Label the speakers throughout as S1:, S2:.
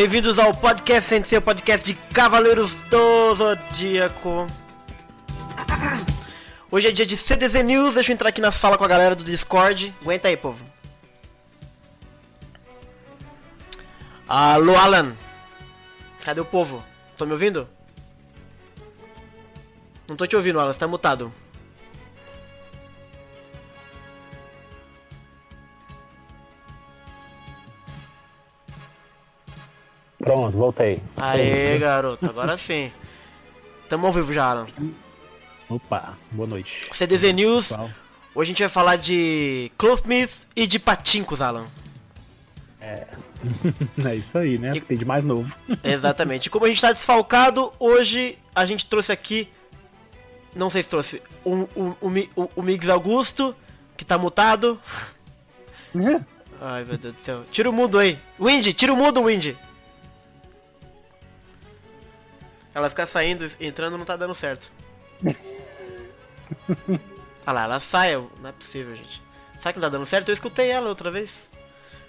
S1: Bem-vindos ao podcast sem ser podcast de Cavaleiros do Zodíaco. Hoje é dia de CDZ News, deixa eu entrar aqui na sala com a galera do Discord. Aguenta aí, povo. Alô, Alan. Cadê o povo? Tô me ouvindo? Não tô te ouvindo, Alan, você tá mutado.
S2: Pronto, voltei.
S1: Aê, garoto, agora sim. Tamo ao vivo já, Alan.
S2: Opa, boa noite.
S1: CDZ News,
S2: Pessoal,
S1: hoje a gente vai falar de Clothmiths e de Patincos, Alan.
S2: é isso aí, né?
S1: E-
S2: Tem de mais novo.
S1: Exatamente. Como a gente tá desfalcado, hoje a gente trouxe aqui. Não sei se trouxe. O, o, o, o, o Mix Augusto, que tá mutado. Ai, meu Deus do céu. Tira o mudo aí. Windy, tira o mudo, Windy. Ela fica saindo, entrando, não tá dando certo. Olha lá, ela sai. Não é possível, gente. Será que não tá dando certo? Eu escutei ela outra vez.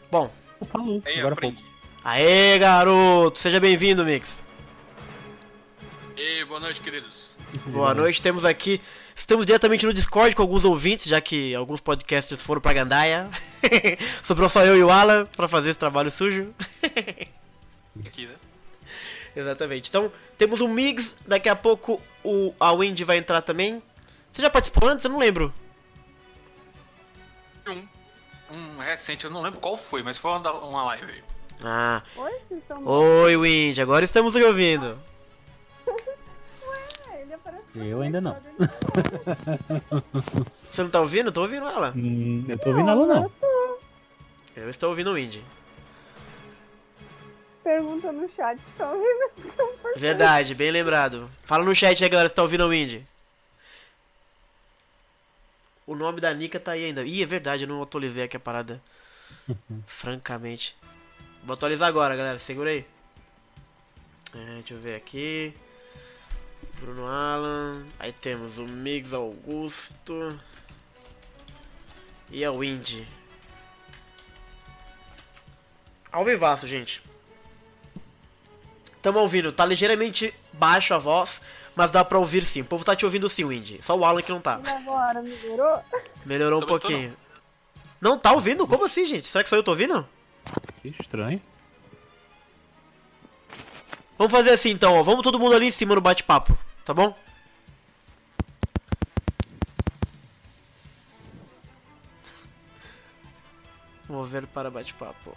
S1: Bom,
S2: Falou, agora pouco.
S1: aê, garoto. Seja bem-vindo, Mix.
S3: E boa noite, queridos.
S1: Boa noite, temos aqui. Estamos diretamente no Discord com alguns ouvintes, já que alguns podcasters foram pra Gandaia. Sobrou só eu e o Alan pra fazer esse trabalho sujo.
S3: Aqui, né?
S1: Exatamente. Então, temos um Mix, daqui a pouco o, a Wendy vai entrar também. Você já participou antes? Eu não lembro.
S3: Um, um recente, eu não lembro qual foi, mas foi uma, uma live aí.
S1: Ah.
S4: Oi, estão
S1: Oi, Wendy, agora estamos lhe ouvindo.
S4: Ué, ele apareceu.
S2: Eu ainda não.
S1: Você não tá ouvindo? Eu tô ouvindo ela.
S2: Hum, eu tô ouvindo ela não.
S1: Eu estou ouvindo o Wendy.
S4: Pergunta no chat, estão ouvindo? Estão por-
S1: Verdade, bem lembrado. Fala no chat aí, galera, se tá ouvindo o Windy. O nome da Nika tá aí ainda. Ih, é verdade, eu não atualizei aqui a parada. Francamente. Vou atualizar agora, galera. Segura aí. É, deixa eu ver aqui. Bruno Alan. Aí temos o Mix Augusto. E a Windy. Ao vivaço, gente. Tamo ouvindo, tá ligeiramente baixo a voz, mas dá pra ouvir sim. O povo tá te ouvindo sim, Windy. Só o Alan que não tá.
S4: E agora, melhorou?
S1: Melhorou um
S3: Também tô
S1: pouquinho. Não tá ouvindo? Como assim, gente? Será que só eu tô ouvindo?
S2: Que estranho.
S1: Vamos fazer assim então, ó. Vamos todo mundo ali em cima no bate-papo, tá bom? Mover para bate-papo.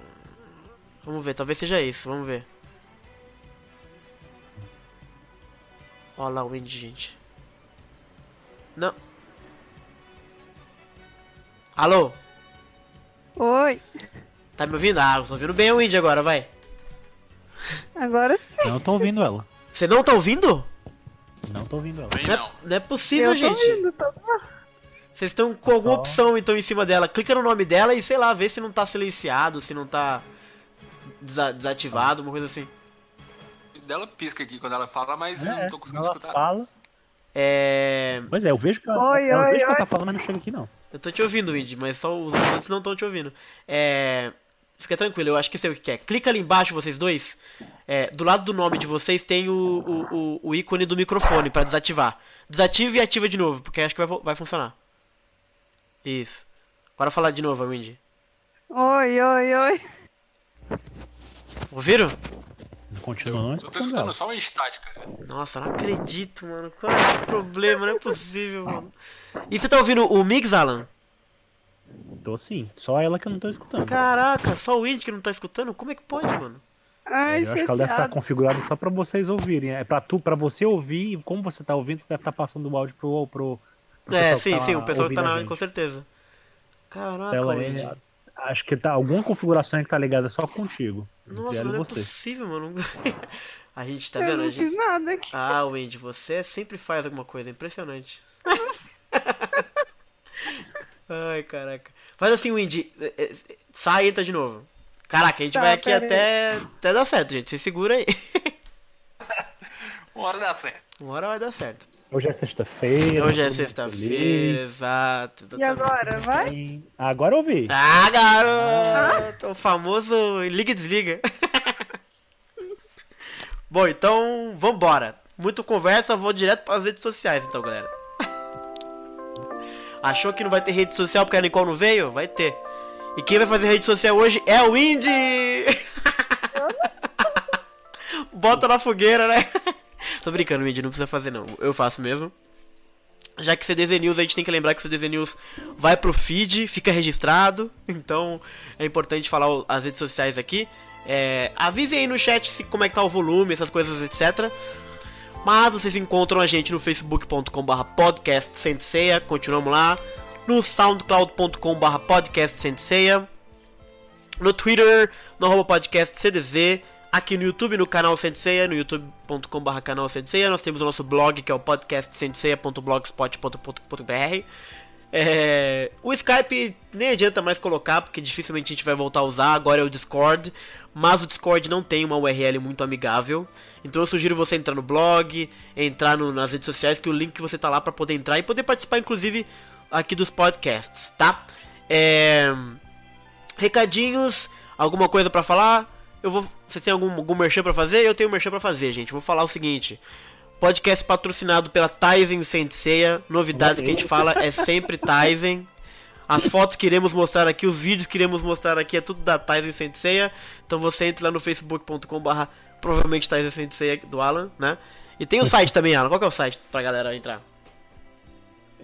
S1: Vamos ver, talvez seja isso, vamos ver. Olha lá o Wendy, gente. Não. Alô?
S4: Oi,
S1: Tá me ouvindo? Ah, eu tô ouvindo bem o Wendy agora, vai.
S4: agora sim.
S2: Não tô ouvindo ela.
S1: Você não tá ouvindo?
S2: Não tô ouvindo ela.
S3: Bem,
S1: Não é,
S3: não.
S1: não é possível,
S4: Eu tô
S1: gente.
S4: ouvindo, tô...
S1: Vocês estão com alguma
S2: Só-
S1: opção então em cima dela. Clica no nome dela e sei lá, vê se não tá silenciado, se não tá desa- desativado, uma coisa assim.
S3: Dela pisca aqui quando ela fala, mas eu
S2: É,
S3: não tô conseguindo
S2: ela
S3: escutar.
S2: fala.
S1: É.
S2: Pois é, eu vejo que ela,
S4: Oi,
S2: eu
S4: oi,
S2: vejo que ela
S4: oi.
S2: tá falando, mas não chega aqui não.
S1: Eu tô te ouvindo, Indy, mas só os outros não estão te ouvindo. É. Fica tranquilo, eu acho que sei o que é. Clica ali embaixo, vocês dois. É, do lado do nome de vocês tem o, o, o, o ícone do microfone pra desativar. Desative e ativa de novo, porque acho que vai, vai funcionar. Isso. Agora falar de novo, Windy.
S4: Oi, oi, oi.
S1: Ouviram?
S2: Continua não
S3: Eu tô
S2: escutando
S3: só uma estática.
S1: Nossa, não acredito, mano. Qual é o problema? Não é possível, mano. E você tá ouvindo o Mix, Alan?
S2: Tô sim, só ela que eu não tô escutando.
S1: Caraca, só o Indy que não tá escutando? Como é que pode, mano?
S4: Ai,
S2: eu acho que ela deve estar
S4: chateado.
S2: configurada só pra vocês ouvirem. É pra tu, para você ouvir, e como você tá ouvindo, você deve estar passando o áudio pro. pro, pro
S1: É, sim,
S2: tá
S1: sim, o pessoal que tá na com certeza. Caraca,
S2: Ela
S1: Indy.
S2: é, acho que tá alguma configuração aí que tá ligada só contigo.
S1: Nossa, não é
S2: você.
S1: possível, mano. A gente tá
S4: Eu
S1: vendo? A
S4: não
S1: gente...
S4: fiz nada aqui.
S1: Ah, Wendy, você sempre faz alguma coisa, é impressionante. Ai, caraca. Faz assim, Wendy, é, é, sai e entra de novo. Caraca, a gente
S4: Tá,
S1: vai aqui
S4: aí.
S1: até, até dar certo, gente. Se segura aí.
S3: Uma hora dá certo.
S1: Uma hora vai dar certo.
S2: Hoje é sexta-feira.
S1: Hoje é sexta-feira, exato.
S4: E agora, vai?
S2: Tem- Agora eu ouvi.
S1: Ah, garoto! O famoso liga e desliga. Bom, então, vambora. Muito conversa, vou direto para as redes sociais, então, galera. Achou que não vai ter rede social porque a Nicole não veio? Vai ter. E quem vai fazer rede social hoje é o Indy! Bota na fogueira, né? Tô brincando, Indy, não precisa fazer não. Eu faço mesmo. Já que CDZ News, a gente tem que lembrar que o CDZ News vai pro feed, fica registrado. Então é importante falar as redes sociais aqui. É, avisem aí no chat se, como é que tá o volume, essas coisas, etc. Mas vocês encontram a gente no facebook.com.br podcastsenseia, continuamos lá. No soundcloud.com.br podcastsenseia. No Twitter, no podcast CDZ. Aqui no YouTube, no canal Senseia, no youtube.com.br canal Senseia. Nós temos o nosso blog, que é o podcastsenseia.blogspot.br. É, o Skype nem adianta mais colocar, porque dificilmente a gente vai voltar a usar. Agora é o Discord. Mas o Discord não tem uma URL muito amigável. Então eu sugiro você entrar no blog, entrar no- nas redes sociais, que o link você tá lá para poder entrar e poder participar, inclusive, aqui dos podcasts, tá? É, recadinhos, alguma coisa pra falar? Eu vou. Vocês têm algum, algum merchan pra fazer? Eu tenho merchan pra fazer, gente. Vou falar o seguinte. Podcast patrocinado pela Tizen Senseiya. Novidades que a gente fala é sempre Tizen. As fotos que iremos mostrar aqui, os vídeos que iremos mostrar aqui é tudo da Tizen Senseiya. Então você entra lá no facebook.com barra provavelmente Tizen Senseiya do Alan, né? E tem o site também, Alan. Qual que é o site pra galera entrar?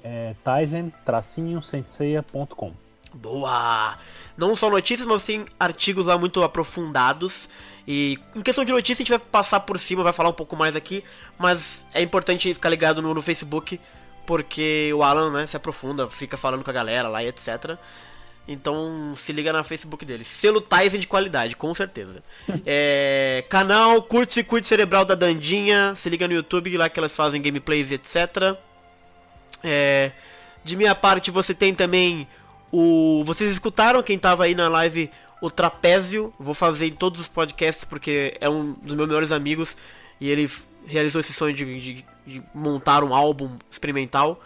S2: É Tizen-senseia.com.
S1: Boa! Não só notícias, mas sim artigos lá muito aprofundados. E em questão de notícia, a gente vai passar por cima, vai falar um pouco mais aqui. Mas é importante ficar ligado no, no Facebook, porque o Alan né, se aprofunda, fica falando com a galera lá e etc. Então se liga na Facebook dele. Selo Tizen de qualidade, com certeza. É, canal Curte Circuito Cerebral da Dandinha. Se liga no YouTube, lá que elas fazem gameplays e etc. É, de minha parte, você tem também o. Vocês escutaram quem tava aí na live o Trapézio? Vou fazer em todos os podcasts porque é um dos meus melhores amigos e ele realizou esse sonho de, de- de montar um álbum experimental.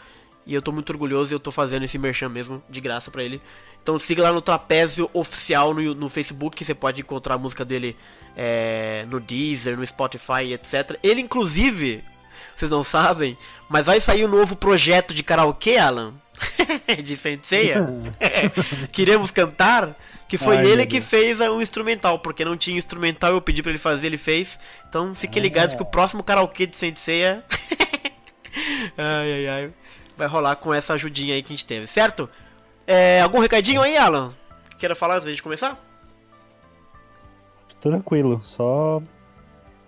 S1: E eu tô muito orgulhoso e eu tô fazendo esse merchan mesmo, de graça pra ele. Então siga lá no Trapézio Oficial no, no Facebook, que você pode encontrar a música dele é, no Deezer, no Spotify, etc. Ele, inclusive, vocês não sabem, mas vai sair um novo projeto de karaokê, Alan. de Senseiya. Queremos cantar. Que foi
S2: Ai,
S1: ele que fez um instrumental, porque não tinha instrumental, eu pedi pra ele fazer, ele fez. Então fiquem ligados que o próximo karaokê de Senseiya. ai, ai, ai. Vai rolar com essa ajudinha aí que a gente teve, certo? É, algum recadinho aí, Alan? Que Queira falar antes gente começar?
S2: Tranquilo, só.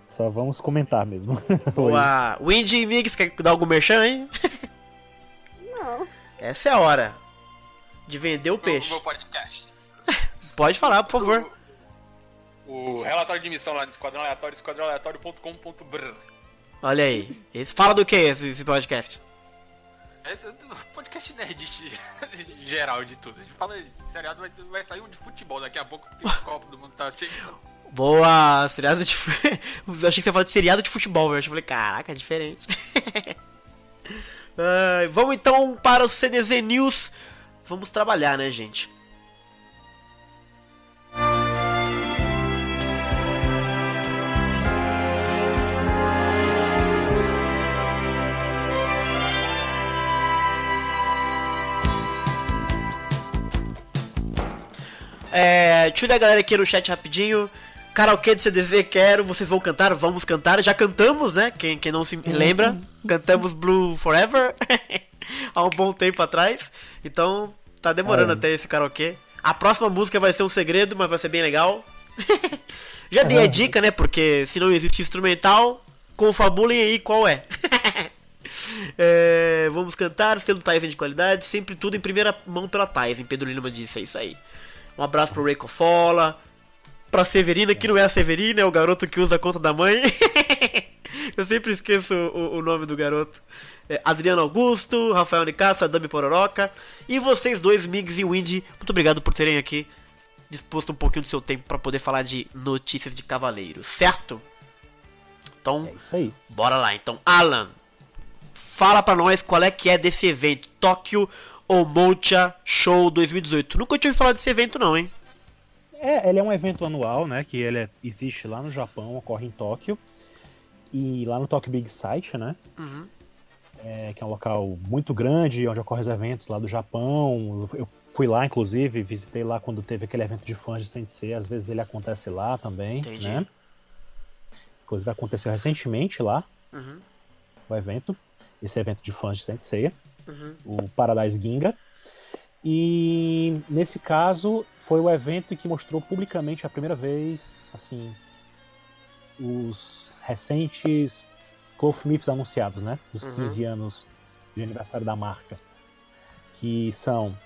S2: Só vamos comentar mesmo.
S1: Boa. Windy Mix, quer dar algum merchan aí?
S4: Não.
S1: Essa é a hora de vender o peixe.
S3: meu podcast.
S1: Pode falar, por favor.
S3: O, o relatório de missão lá do Esquadrão Aleatório, esquadrãoaleatório.com.br.
S1: Olha aí. Esse, fala do que esse, esse podcast?
S3: É podcast nerd geral de tudo. A gente fala de seriado, vai, vai sair um de futebol daqui a pouco, porque o Copa do Mundo tá cheio.
S1: Boa, seriado de Eu achei que você falou de seriado de futebol, velho. Eu falei, caraca, é diferente. Ai, vamos então para o CDZ News. Vamos trabalhar, né, gente? É, deixa eu a galera aqui no chat rapidinho. Karaokê de CDZ, quero. Vocês vão cantar? Vamos cantar. Já cantamos, né? Quem, quem não se lembra, cantamos Blue Forever há um bom tempo atrás. Então, tá demorando
S2: é.
S1: até esse karaokê. A próxima música vai ser um segredo, mas vai ser bem legal. Já dei a
S2: Aham.
S1: dica, né? Porque se não existe instrumental, confabulem aí qual é. É, vamos cantar, selo Tyson de qualidade, sempre tudo em primeira mão pela Tyson. Pedro Lima disse, é isso aí. Um abraço pro Ray Cofola, pra Severina, que não é a Severina, é o garoto que usa a conta da mãe. Eu sempre esqueço o, o nome do garoto. É, Adriano Augusto, Rafael Nicasso, Dami Pororoca. E vocês dois, Migs e Windy, muito obrigado por terem aqui disposto um pouquinho do seu tempo pra poder falar de notícias de cavaleiros, certo? Então,
S2: É.
S1: Bora lá, então. Alan, fala pra nós qual é que é desse evento. Tóquio Omocha Show 2018. Nunca tinha ouvido falar desse evento não, hein?
S2: É, ele é um evento anual, né? Que ele é- existe lá no Japão, ocorre em Tóquio. E lá no Talk Big Site, né?
S1: Uhum.
S2: É, que é um local muito grande, onde ocorrem os eventos lá do Japão. Eu fui lá, inclusive, visitei lá quando teve aquele evento de fãs de Sensei. Às vezes ele acontece lá também,
S1: Entendi.
S2: né? Inclusive aconteceu recentemente lá,
S1: Uhum.
S2: o evento. Esse evento de fãs de Sensei.
S1: Uhum.
S2: o Paradise Ginga. E nesse caso foi o evento que mostrou publicamente a primeira vez, assim, os recentes Cloth Myths anunciados, né? Dos
S1: Uhum.
S2: 15 anos de aniversário da marca. Que são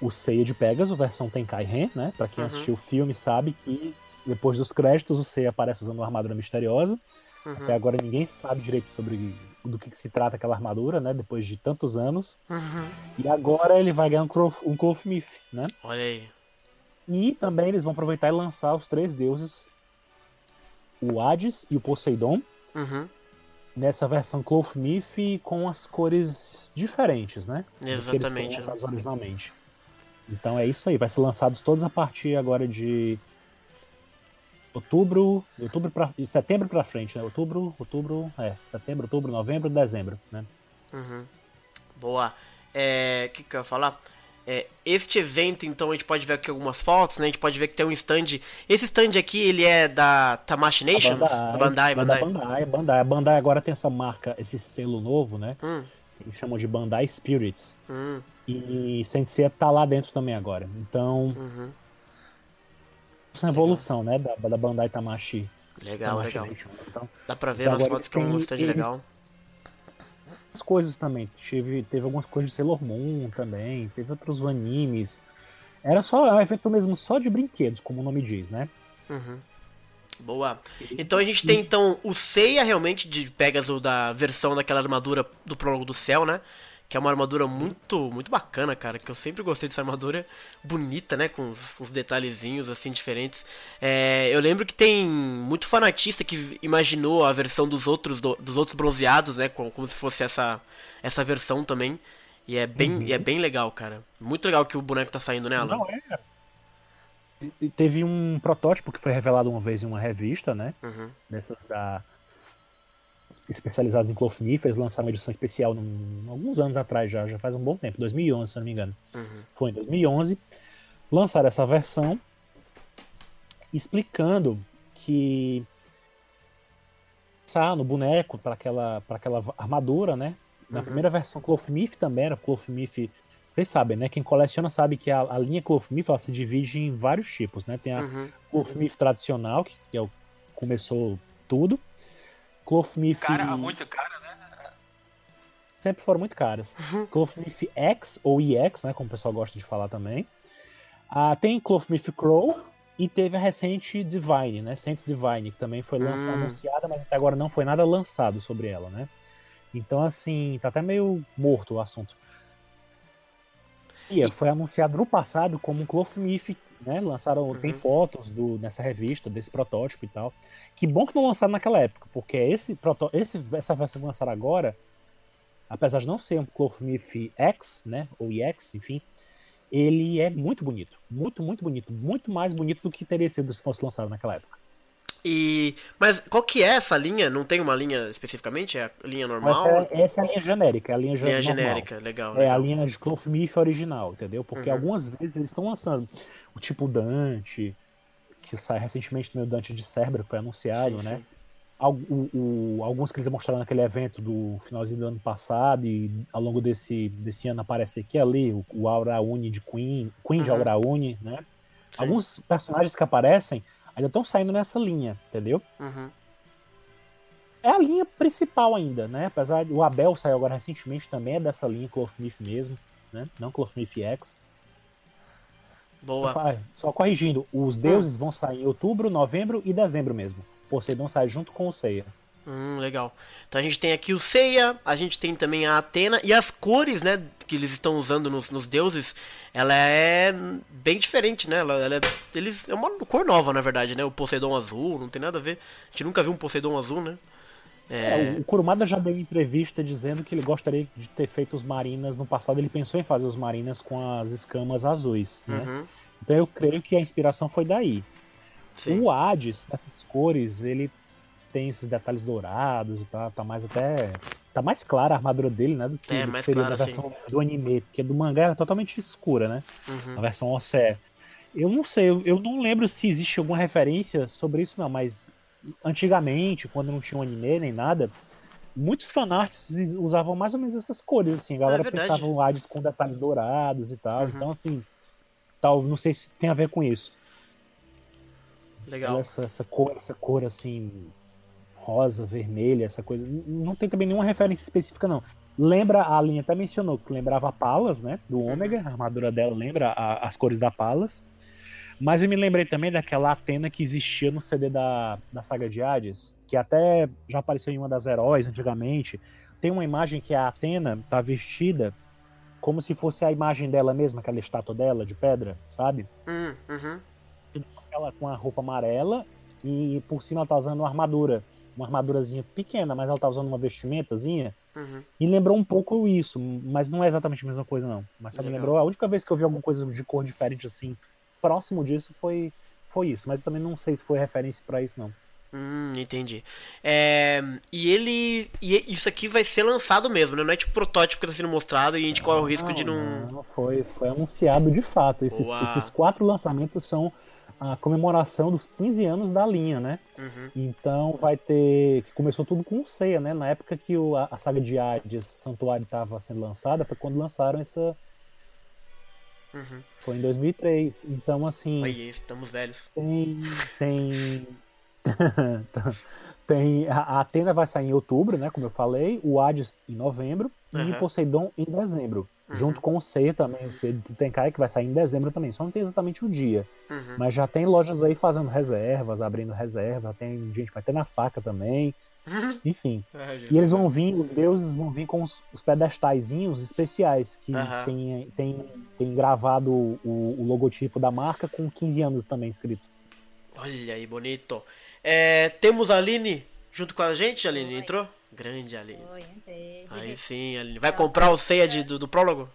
S2: o Seiya de Pegasus, versão Tenkai Ren, né? Pra quem
S1: Uhum.
S2: assistiu o filme sabe que depois dos créditos o Seiya aparece usando uma armadura misteriosa. Até
S1: Uhum.
S2: agora ninguém sabe direito sobre do que, que se trata aquela armadura, né? Depois de tantos anos.
S1: Uhum.
S2: E agora ele vai ganhar um Cloth, um Cloth Myth, né?
S1: Olha aí.
S2: E também eles vão aproveitar e lançar os três deuses, o Hades e o Poseidon,
S1: Uhum.
S2: nessa versão Cloth Myth com as cores diferentes, né? Do que eles
S1: Exatamente.
S2: originalmente. Então é isso aí, vai ser lançados todos a partir agora de outubro, outubro para setembro pra frente, né? Outubro, outubro, é, setembro, outubro, novembro, dezembro, né?
S1: Uhum. Boa. É. O que, que eu ia falar? É, este evento, então, a gente pode ver aqui algumas fotos, né? A gente pode ver que tem um stand. Esse stand aqui, ele é da Tamashi Nations? Da Bandai,
S2: da
S1: Bandai.
S2: Bandai, Bandai. A Bandai agora tem essa marca, esse selo novo, né?
S1: Hum,
S2: Eles chamam de Bandai Spirits.
S1: hum,
S2: E Sensei tá lá dentro também agora. Então,
S1: uhum.
S2: É uma evolução, né? Da, da Bandai Tamashi.
S1: Legal,
S2: Tamashi
S1: legal.
S2: Nation. Então,
S1: Dá pra ver
S2: Então
S1: nas fotos que é um
S2: eles-
S1: legal.
S2: as coisas também. Teve, teve algumas coisas de Sailor Moon também. Teve outros animes. Era só é um evento mesmo só de brinquedos, como o nome diz, né?
S1: Uhum. Boa. Então a gente tem então o Seiya realmente de Pegasus da versão daquela armadura do prólogo do céu, né? Que é uma armadura muito muito bacana, cara. Que eu sempre gostei dessa armadura bonita, né? Com os, os detalhezinhos assim diferentes. É, eu lembro que tem muito fanatista que imaginou a versão dos outros do- dos outros bronzeados, né? Como, como se fosse essa essa versão também. E é bem e é bem legal, cara. Muito legal que o boneco tá saindo, né, Alan?
S2: Não, é. E Teve um protótipo que foi revelado uma vez em uma revista, né?
S1: Uhum.
S2: dessas da especializadas em eles lançaram uma edição especial num, alguns anos atrás já, já faz um bom tempo, 2011 se não me engano.
S1: Uhum.
S2: Foi em 2011, lançaram essa versão explicando que passar no boneco para aquela para aquela armadura, né? Na
S1: Uhum.
S2: primeira versão Cloth Myth também era Cloth Myth vocês sabem, né? Quem coleciona sabe que a, a linha Cloth Myth ela se divide em vários tipos, né? Tem a,
S1: Uhum.
S2: Cloth Myth tradicional, que é o começou tudo. Cloth Myth
S3: Cara, muito cara, né?
S2: sempre foram muito caras. Cloth Myth X ou EX, né, como o pessoal gosta de falar também. Ah, tem Cloth Myth Crow e teve a recente Divine, né, Saint Divine, que também foi lançada,
S1: Hum.
S2: anunciada, mas até agora não foi nada lançado sobre ela, né? Então assim, tá até meio morto o assunto. E foi anunciado no passado como um Cloth Myth, né? Lançaram, tem
S1: Uhum.
S2: fotos do, nessa revista, desse protótipo e tal. Que bom que não lançaram naquela época, porque esse, esse essa versão que lançaram agora, apesar de não ser um Cloth Myth X, né? Ou EX, enfim, ele é muito bonito. Muito, muito bonito. Muito mais bonito do que teria sido se fosse lançado naquela época.
S1: E. Mas qual que é essa linha? Não tem uma linha especificamente? É a linha normal?
S2: Essa, é, essa é a linha genérica, é a linha,
S1: linha genérica, legal.
S2: É a linha de Cloth Myth original, entendeu? Porque
S1: Uhum.
S2: algumas vezes eles estão lançando o tipo Dante, que sai recentemente também o Dante de Cerber, foi anunciado,
S1: Sim,
S2: né?
S1: sim.
S2: O- o- alguns que eles mostraram naquele evento do finalzinho do ano passado e ao longo desse, desse ano aparece aqui ali, o, o Aura Uni de Queen, Queen de
S1: Uhum.
S2: Aura Uni, né?
S1: Sim.
S2: Alguns personagens que aparecem ainda estão saindo nessa linha, entendeu?
S1: Uhum.
S2: É a linha principal ainda, né? Apesar de o Abel saiu agora recentemente também é dessa linha Cloth Myth mesmo, né? Não Cloth Myth X.
S1: Boa.
S2: Ah, Só corrigindo, os deuses vão sair em outubro, novembro e dezembro mesmo. Poseidon sai junto com o Seiya.
S1: Hum, legal. Então a gente tem aqui o Seiya, a gente tem também a Atena e as cores, né, que eles estão usando nos, nos deuses, ela é bem diferente, né? Ela, ela é, eles, é uma cor nova, na verdade, né? O Poseidon azul, não tem nada a ver. A gente nunca viu um Poseidon azul, né?
S2: É, o Kurumada já deu entrevista dizendo que ele gostaria de ter feito os marinas no passado. Ele pensou em fazer os marinas com as escamas azuis. Né?
S1: Uhum,
S2: Então eu creio que a inspiração foi daí.
S1: sim.
S2: O Hades, essas cores, ele tem esses detalhes dourados e tal, tá mais até. Tá mais clara a armadura dele, né? Do que,
S1: É,
S2: do que seria
S1: clara,
S2: da
S1: sim.
S2: versão do anime, porque do mangá ela é totalmente escura, né?
S1: Uhum.
S2: A versão OCE. Eu não sei, eu, eu não lembro se existe alguma referência sobre isso, não, mas antigamente, quando não tinha um anime nem nada, muitos fanarts usavam mais ou menos essas cores, assim. A galera
S1: É
S2: pensava o Hades com detalhes dourados e tal.
S1: Uhum.
S2: Então, assim, tal, não sei se tem a ver com isso.
S1: Legal.
S2: Essa, essa cor, essa cor assim, rosa, vermelha, essa coisa. Não tem também nenhuma referência específica, não. Lembra, a linha até mencionou que lembrava a Palas, né? Do Ômega, a armadura dela lembra a- as cores da Palas. Mas eu me lembrei também daquela Atena que existia no CD da, da saga de Hades, que até já apareceu em uma das heróis antigamente. Tem uma imagem que a Atena tá vestida como se fosse a imagem dela mesma, aquela estátua dela de pedra, sabe?
S1: Hum, uhum.
S2: ela com a roupa amarela e por cima ela tá usando uma armadura. Uma armadurazinha pequena, mas ela tá usando uma vestimentazinha.
S1: Uhum.
S2: E lembrou um pouco isso, mas não é exatamente a mesma coisa, não. Mas só me lembrou. A única vez que eu vi alguma coisa de cor diferente, assim, próximo disso, foi, foi isso. Mas eu também não sei se foi referência pra isso, não.
S1: Hum, entendi. É, e ele. E isso aqui vai ser lançado mesmo, né? Não é tipo protótipo que tá sendo mostrado e a gente corre o risco de não.
S2: foi, foi anunciado de fato. Esses, esses quatro lançamentos são a comemoração dos 15 anos da linha, né?
S1: Uhum.
S2: Então vai ter. que Começou tudo com o Seiya, né? Na época que o- a, a saga de Hades Santuário estava sendo lançada, foi quando lançaram essa.
S1: Uhum.
S2: Foi em 2003. Então, assim.
S1: Isso, estamos velhos.
S2: Tem. Tem. tem a Atena vai sair em outubro, né? Como eu falei. O Hades em novembro. E
S1: Aham.
S2: o Poseidon em dezembro.
S1: Uhum.
S2: Junto com o Seiya também. O Seiya do Tenkai, que vai sair em dezembro também. Só não tem exatamente o dia.
S1: Uhum.
S2: Mas já tem lojas aí fazendo reservas, abrindo reserva. Tem gente, vai ter na faca também. Enfim.
S1: Jesus.
S2: E eles vão vir, os deuses vão vir com os, os pedestaizinhos especiais, que
S1: Aham.
S2: tem, tem, tem gravado o, o logotipo da marca com 15 anos também escrito.
S1: Olha aí, bonito. É, temos a Aline junto com a gente, Aline?
S4: Oi.
S1: Entrou? Grande Aline.
S4: Oi, entrei.
S1: Aí sim, Aline. Vai comprar o ceia de, do, do prólogo?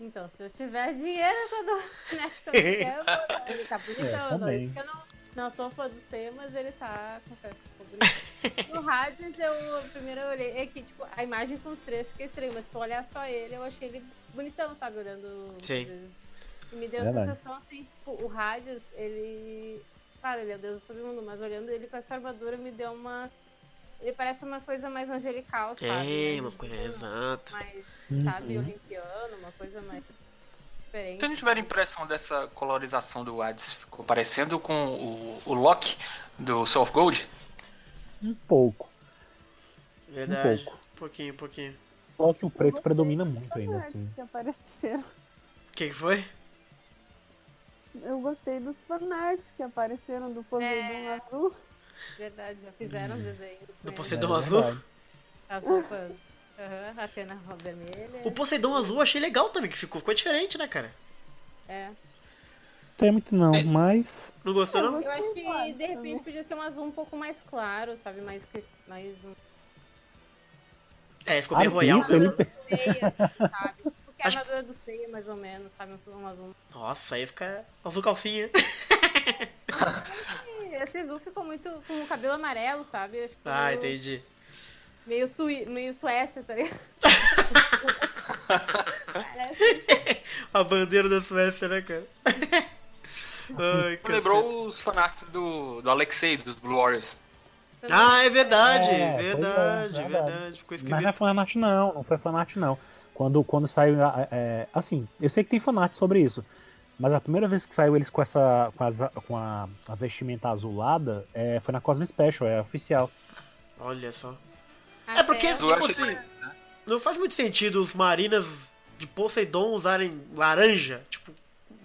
S4: Então, se eu tiver dinheiro, eu dou. Né? Eu vou dar. Ele tá bonitão,
S2: É,
S4: eu não, não sou fã do C, mas ele tá. Confesso que ficou bonito. No Hades, eu primeiro eu olhei. É que, tipo, a imagem com os três fica estranho, mas se tu olhar só ele, eu achei ele bonitão, sabe? Olhando.
S1: Sim.
S4: E me deu a
S2: Verdade.
S4: sensação assim, tipo, o Hades, ele. Claro, ele é o deus do submundo, mas olhando ele com essa armadura me deu uma. Ele parece uma coisa mais angelical, sabe?
S1: É, uma
S4: tipo,
S1: coisa. Exato.
S4: mais, sabe,
S2: Uhum.
S4: olimpiano, uma coisa mais diferente.
S3: Vocês não tiveram impressão dessa colorização do Hades? Ficou parecendo com o, o Loki do Soul of Gold?
S2: Um pouco.
S1: Verdade.
S2: pouco.
S1: pouquinho, pouquinho.
S2: Só que o preto predomina muito
S5: Os
S2: ainda,
S5: fanarts
S2: assim.
S5: que apareceram.
S1: O que, que foi?
S5: Eu gostei dos fanarts que apareceram do Poseidon
S4: É.
S5: azul.
S4: Verdade, já fizeram os desenhos.
S1: Do? Poseidon
S2: É
S1: Azul?
S2: verdade.
S4: As roupas. Aham, a pena vermelha.
S1: O Poseidon Azul eu achei legal também, que ficou, ficou diferente, né, cara?
S4: É.
S2: Não tem muito não, mas.
S1: Não gostou, não?
S4: Eu acho que de repente podia ser um azul um pouco mais claro, sabe? Mais. mais um
S1: É, ficou
S2: Ah,
S1: meio royal.
S2: isso, ele-
S4: meio assim, sabe? Porque a
S1: Acho-
S4: armadura do Seiya, mais ou menos, sabe? Um, um azul.
S1: Nossa, aí fica azul calcinha.
S4: Esse azul ficou muito com o cabelo amarelo, sabe? Acho que
S1: Ah,
S4: meio-
S1: entendi.
S4: Meio, sui, meio Suécia, tá ligado? Parece.
S1: A bandeira da Suécia, né, cara? Ai.
S3: Lembrou os fanarts do, do Alexei, dos Blue Warriors.
S1: Ah, é verdade,
S2: É, pois é,
S1: verdade,
S2: verdade.
S1: verdade. Ficou
S2: Mas não é
S1: esquisito.
S2: fanart não, não foi fanart não. Quando, quando saiu. é, assim, eu sei que tem fanart sobre isso. Mas a primeira vez que saiu eles com essa. com, as- com a, a vestimenta azulada é, foi na Cosmo Special, é oficial.
S1: Olha só. É porque, tipo assim,
S3: que-
S1: não faz muito sentido os marinas de Poseidon usarem laranja. Tipo,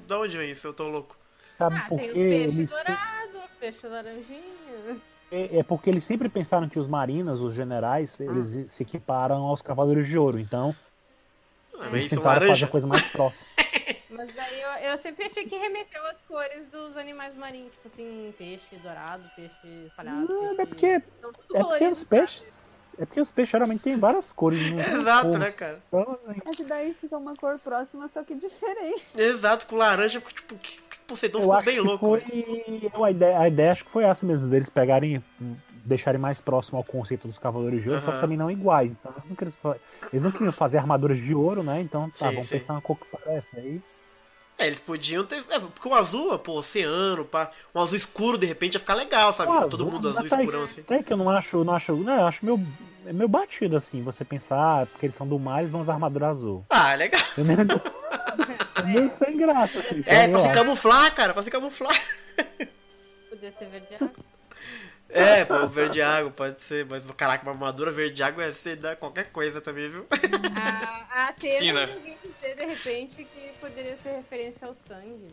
S1: da onde vem isso? Eu tô louco.
S2: Sabe
S4: Ah,
S2: por
S4: tem os peixes
S2: Eles,
S4: dourados, os peixes laranjinhos.
S2: é, é porque eles sempre pensaram que os marinas, os generais, eles se equiparam aos cavaleiros de ouro. Então,
S1: Ah, mas
S2: eles
S1: são
S2: tentaram fazer a coisa mais próxima.
S4: Mas daí eu, eu sempre achei que remeteu às cores dos animais marinhos, tipo assim, peixe dourado, peixe falhado.
S2: Não,
S4: peixe...
S2: é porque,
S4: São tudo
S2: é porque os peixes. É porque os peixes geralmente têm várias cores. Tem
S1: Exato,
S2: cores.
S1: né, cara?
S2: Então, assim,
S5: É que daí fica uma cor próxima, só que diferente.
S1: Exato, com laranja, tipo, que Poseidon
S2: eu
S1: ficou
S2: acho
S1: bem
S2: que
S1: louco.
S2: foi. a, ideia, a ideia acho que foi essa mesmo, deles pegarem. deixarem mais próximo ao conceito dos Cavaleiros de Ouro, só que também não iguais. Então eles não, queriam, eles não queriam fazer armaduras de ouro, né? Então tá,
S1: Sim,
S2: vamos
S1: sim.
S2: pensar uma cor que parece. Aí
S1: É, eles podiam ter. É, porque o azul, pô, oceano, pá. Um azul escuro, de repente, ia ficar legal, sabe? Pra todo mundo azul
S2: tá aí-
S1: escurão assim.
S2: Até que eu não acho, não acho, não, eu acho meio, é meio batido assim, você pensar, ah, porque eles são do mar, eles vão usar armadura azul.
S1: Ah, legal.
S2: É meio, é meio sem graça. Assim,
S1: É, pra se camuflar, cara, pra se camuflar.
S4: Podia ser verde água.
S1: É, pô, verde água pode ser, mas caraca, uma armadura verde água ia ser dar qualquer coisa também, viu?
S4: A, a Atena,
S3: Sim, né?
S4: ninguém dizer de repente que poderia ser referência ao sangue.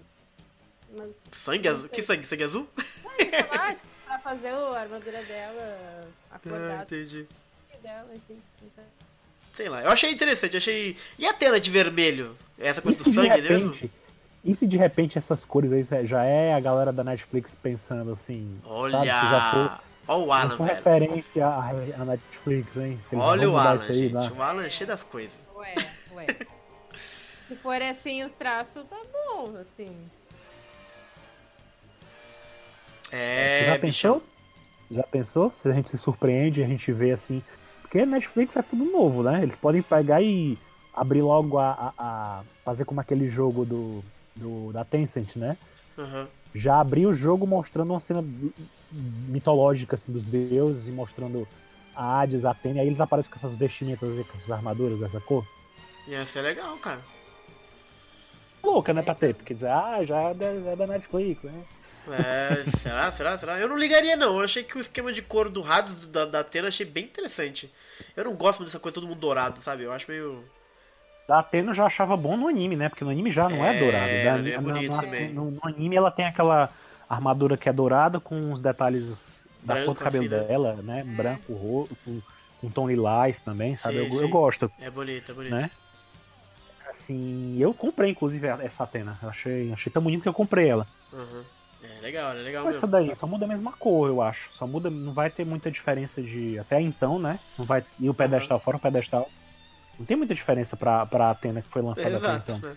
S4: Mas,
S1: Sangue azul? Que sangue? Sangue azul?
S4: sei lá, tipo, pra fazer a armadura dela
S1: Ah,
S4: acordada
S1: entendi.
S4: dela, assim. sei.
S1: Lá, eu achei interessante, achei. E a tela de vermelho? É Essa coisa do
S2: se de
S1: sangue mesmo?
S2: E se de repente essas cores aí já é a galera da Netflix pensando assim,
S1: Olha!
S2: sabe, já for,
S1: Olha o
S2: já
S1: Alan, velho.
S2: referência à, à Netflix, hein?
S1: Olha o Alan,
S2: aí,
S1: gente.
S2: lá.
S1: O Alan é cheio das coisas.
S4: Ué, ué. Se for assim os traços, tá bom, assim.
S2: Você
S1: É,
S2: já
S1: bichão.
S2: pensou? Já pensou? Se a gente se surpreende, a gente vê assim. Porque Netflix é tudo novo, né? Eles podem pegar e abrir logo a. a- a- fazer como aquele jogo do, do- da Tencent, né?
S1: Aham.
S2: Já abrir o jogo mostrando uma cena mitológica assim, dos deuses e mostrando a Hades, a Atena, e aí eles aparecem com essas vestimentas, e com essas armaduras dessa cor.
S1: Ia ser legal, cara.
S2: Louca, né, pra ter? Porque dizer, ah, já é da, é da Netflix, né?
S1: É, será, será, será? Eu não ligaria não, eu achei que o esquema de cor do Hades da, da Atena achei bem interessante. Eu não gosto dessa coisa todo mundo dourado, sabe? Eu acho meio...
S2: Da Atena eu já achava bom no anime, né? Porque no anime já não é,
S1: É,
S2: dourado. Da-
S1: anime é bonito
S2: na-
S1: também.
S2: No, no anime ela tem aquela armadura que é dourada com os detalhes da
S1: Branco,
S2: cor do cabelo
S1: assim, né?
S2: dela, né? Branco, roxo, com, com tom lilás também, sabe?
S1: Sim,
S2: eu,
S1: sim.
S2: eu gosto,
S1: É bonito, é bonito.
S2: né? Assim, eu comprei inclusive essa Atena. Eu achei, achei tão bonito que eu comprei ela.
S1: Uhum. É legal, é legal
S2: essa daí só muda a mesma cor, eu acho. Só muda, não vai ter muita diferença de. Até então, né? Não vai. E o pedestal, fora o pedestal. Não tem muita diferença pra, pra Atena que foi lançada até
S1: Exato,
S2: então.
S1: né?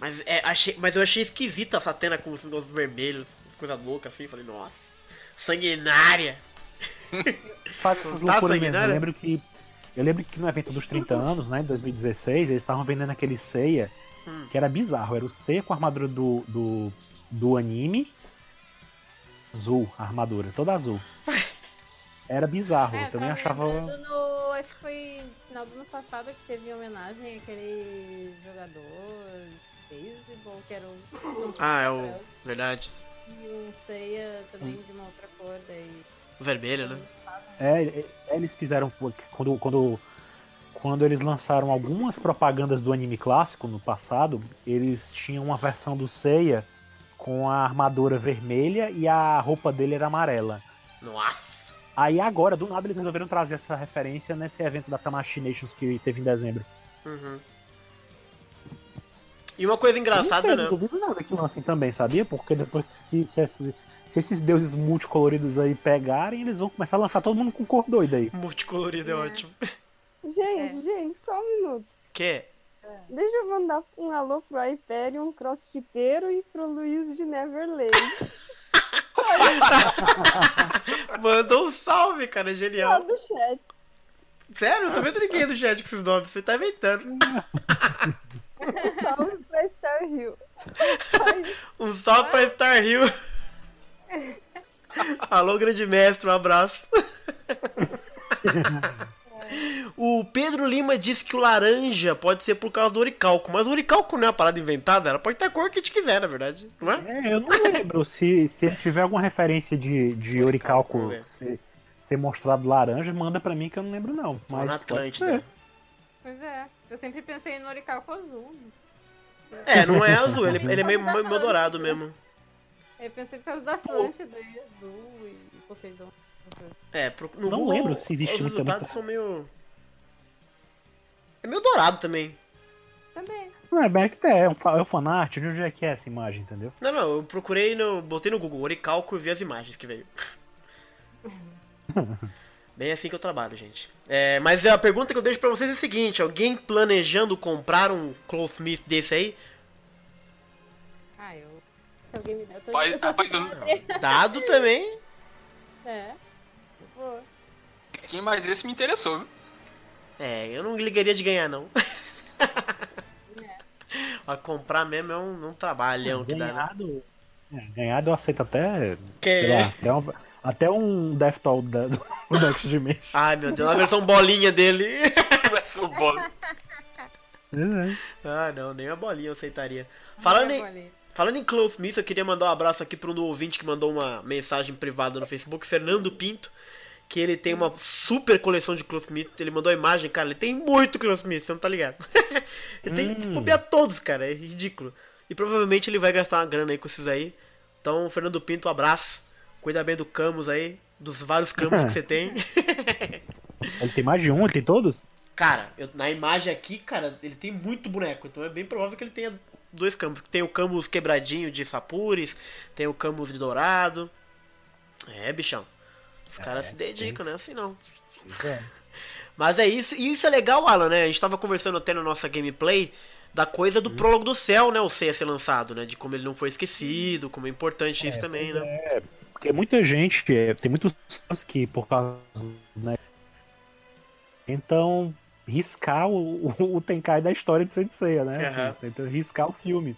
S1: Mas, é, achei, mas eu achei esquisita essa Atena com os negócios vermelhos, as coisas loucas assim. Falei, nossa, sanguinária.
S2: essas
S1: Tá
S2: mesmo. Eu lembro que. Eu lembro que no evento dos 30 anos, né, em 2016, eles estavam vendendo aquele Seiya,
S1: Hum.
S2: que era bizarro. Era o Seiya com a armadura do, do, do anime. Azul, a armadura, toda azul. Era bizarro,
S4: É,
S2: eu também achava.
S4: no. Acho que foi no final do ano passado que teve em homenagem àquele jogador de beisebol, que era o. um
S1: Ah, é o. Verdade.
S4: E um ceia também de uma outra cor daí.
S1: O vermelho, né?
S2: É, é, eles fizeram quando, quando, quando eles lançaram algumas propagandas do anime clássico no passado, eles tinham uma versão do Seiya com a armadura vermelha e a roupa dele era amarela.
S1: Nossa.
S2: Aí agora, do nada, eles resolveram trazer essa referência nesse evento da Tamashi Nations que teve em dezembro.
S1: Uhum. E uma coisa
S2: Eu não sei,
S1: engraçada,
S2: eu
S1: né?
S2: não duvido nada que lancem também, sabia? Porque depois que se, se, esse- se esses deuses multicoloridos aí pegarem, eles vão começar a lançar todo mundo com cor doida aí.
S1: Multicolorido é
S4: É.
S1: ótimo.
S5: Gente, gente, só um minuto.
S1: Que?
S5: Deixa eu mandar um alô pro Hyperion, crossfiteiro e pro Luiz de Neverland.
S1: Mandou um salve, cara,
S5: Lá
S1: genial.
S5: do chat.
S1: Sério, eu tô vendo ninguém do chat com esses nomes, você tá inventando.
S5: Salve pra Star Hill.
S1: Um salve pra Star Hill. Alô, grande mestre, um abraço. O Pedro Lima disse que o laranja pode ser por causa do oricalco, mas o oricalco não é uma parada inventada, ela pode ter a cor que a gente quiser, na verdade, não é?
S2: É, eu não lembro se, se tiver alguma referência de, de
S1: Oricalco,
S2: oricalco ser, ser mostrado laranja, manda pra mim que eu não lembro não. Mas
S1: na
S2: pode
S1: Atlântida.
S2: ser.
S4: Pois é. Eu sempre pensei no oricalco azul.
S1: É, não é azul, ele, ele é meio, meio dourado mesmo.
S4: Eu pensei por causa da Atlântida e azul e Poseidon.
S1: É, pro, no
S2: Não
S1: Google,
S2: lembro se existe
S1: os resultados são meio... É meio dourado também.
S4: Também.
S2: Não é bem que é, é um, é um fanart, de onde é que é essa imagem, entendeu?
S1: Não, não, eu procurei, no, botei no Google oricalco e vi as imagens que veio. Bem assim que eu trabalho, gente. É, mas a pergunta que eu deixo pra vocês é a seguinte: alguém planejando comprar um Clothmith desse aí?
S4: Ah, eu. Se alguém me der, eu tô,
S3: Rapaz,
S4: eu tô
S3: rapaz, eu não-
S1: Dado também.
S4: É. Pô,
S3: Quem mais esse me interessou, viu?
S1: É, eu não ligaria de ganhar, não. Mas comprar mesmo é um, um trabalhão que dá, né?
S2: Ganhado, é, ganhado eu aceito até.
S1: Que
S2: sei
S1: é?
S2: lá, até, um, até um Death Toll da, do do Next Dimension.
S1: Ai, meu Deus, a versão bolinha dele.
S3: Essa bola.
S2: É,
S1: ah, não, nem a bolinha eu aceitaria. Falando em, falando em Close Miss, eu queria mandar um abraço aqui para um ouvinte que mandou uma mensagem privada no Facebook, Fernando Pinto. Que ele tem uma super coleção de Close Miss. Ele mandou a imagem, cara. Ele tem muito Close Miss, você não tá ligado? ele tem que
S2: Hum.
S1: bobear todos, cara. É ridículo. E provavelmente ele vai gastar uma grana aí com esses aí. Então, Fernando Pinto, um abraço. Cuida bem do Camus aí. Dos vários Camus que você tem.
S2: Ele tem mais de um, ele tem todos?
S1: Cara, eu- na imagem aqui, cara, ele tem muito boneco, então é bem provável que ele tenha dois Camus. Tem o Camus quebradinho de Sapures, tem o Camus de Dourado. É, bichão. Os caras se dedicam, né? Assim não.
S2: Pois é.
S1: Mas é isso, e isso é legal, Alan, né? A gente tava conversando até na nossa gameplay da coisa do prólogo do céu, né? O C ser lançado, né? De como ele não foi esquecido, como é importante isso também, né?
S2: Porque muita gente, é, tem muitos fãs que, por causa. Né, então, riscar o, o, o Tenkai da história de Senseiya, né?
S1: Aham.
S2: Então, riscar o filme.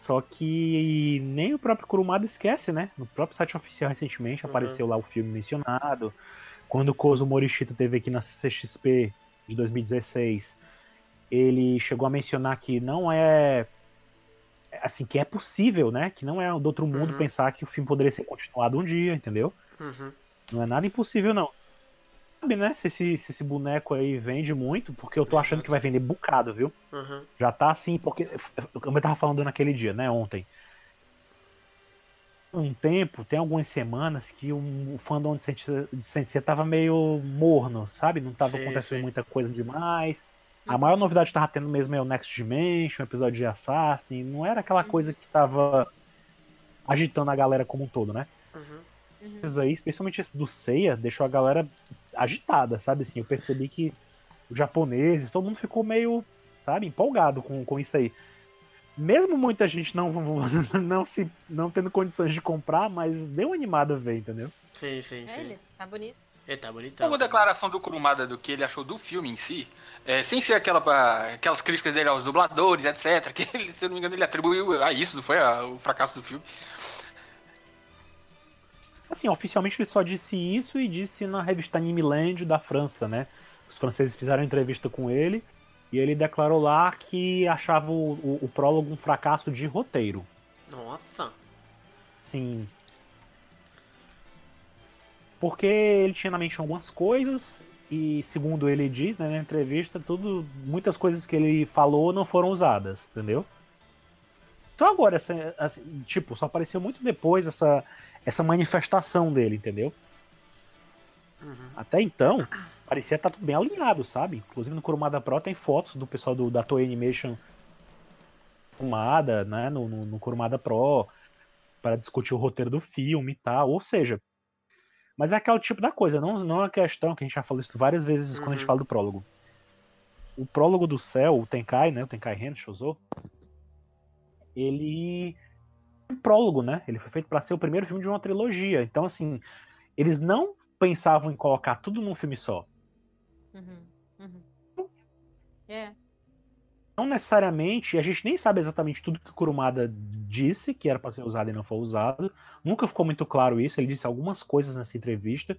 S2: Só que nem o próprio Kurumada esquece, né? No próprio site oficial recentemente
S1: Uhum.
S2: apareceu lá o filme mencionado. Quando o Kozo Morishita teve aqui na CXP de 2016, ele chegou a mencionar que não é assim que é possível, né? Que não é do outro mundo
S1: Uhum.
S2: pensar que o filme poderia ser continuado um dia, entendeu?
S1: Uhum.
S2: Não é nada impossível, não. Sabe, né? Se esse, se esse boneco aí vende muito, porque eu tô achando que vai vender bocado, viu?
S1: Uhum.
S2: Já tá assim, porque. Como eu tava falando naquele dia, né? Ontem. Um tempo, tem algumas semanas que o, o fandom de Sensei, de Sensei tava meio morno, sabe? Não tava
S1: Sim,
S2: acontecendo
S1: sim.
S2: muita coisa demais. A maior novidade que tava tendo mesmo é o Next Dimension, o episódio de Assassin. Não era aquela coisa que tava agitando a galera como um todo, né?
S1: Uhum.
S2: Esses aí, especialmente esse do Seiya, deixou a galera agitada, sabe? Assim, eu percebi que os japoneses, todo mundo ficou meio, sabe, empolgado com, com isso aí. Mesmo muita gente não, não, se, não tendo condições de comprar, mas deu uma animada a ver, entendeu?
S1: Sim, sim,
S4: É
S1: sim.
S4: ele, tá bonito.
S1: Ele tá bonitão.
S3: Uma declaração do Kurumada do que ele achou do filme em si, é, sem ser aquela, aquelas críticas dele aos dubladores, etc., que ele, se eu não me engano, ele atribuiu a isso, não foi a- o fracasso do filme.
S2: Assim, oficialmente ele só disse isso e disse na revista Anime Land da França, né? Os franceses fizeram entrevista com ele e ele declarou lá que achava o, o, o prólogo um fracasso de roteiro.
S1: Nossa.
S2: Sim. Porque ele tinha na mente algumas coisas e, segundo ele diz né, na entrevista, tudo, muitas coisas que ele falou não foram usadas, entendeu? Então agora, essa, assim, tipo, só apareceu muito depois essa, essa manifestação dele, entendeu? Até então, parecia estar tudo bem alinhado, sabe? Inclusive no Kurumada Pro tem fotos do pessoal do, da Toei Animation Kurumada, né, no, no, no Kurumada Pro, para discutir o roteiro do filme e tal. Ou seja, mas é aquele tipo da coisa, não, não é uma questão que a gente já falou isso várias vezes quando a gente
S1: Uhum.
S2: fala do prólogo. O prólogo do céu, o Tenkai, né, o Tenkai Hen Shouzo, ele um prólogo, né? Ele foi feito para ser o primeiro filme de uma trilogia. Então, assim, eles não pensavam em colocar tudo num filme só.
S4: Uhum. Uhum. É.
S2: Não necessariamente, a gente nem sabe exatamente tudo que o Kurumada disse que era para ser usado e não foi usado. Nunca ficou muito claro isso. Ele disse algumas coisas nessa entrevista,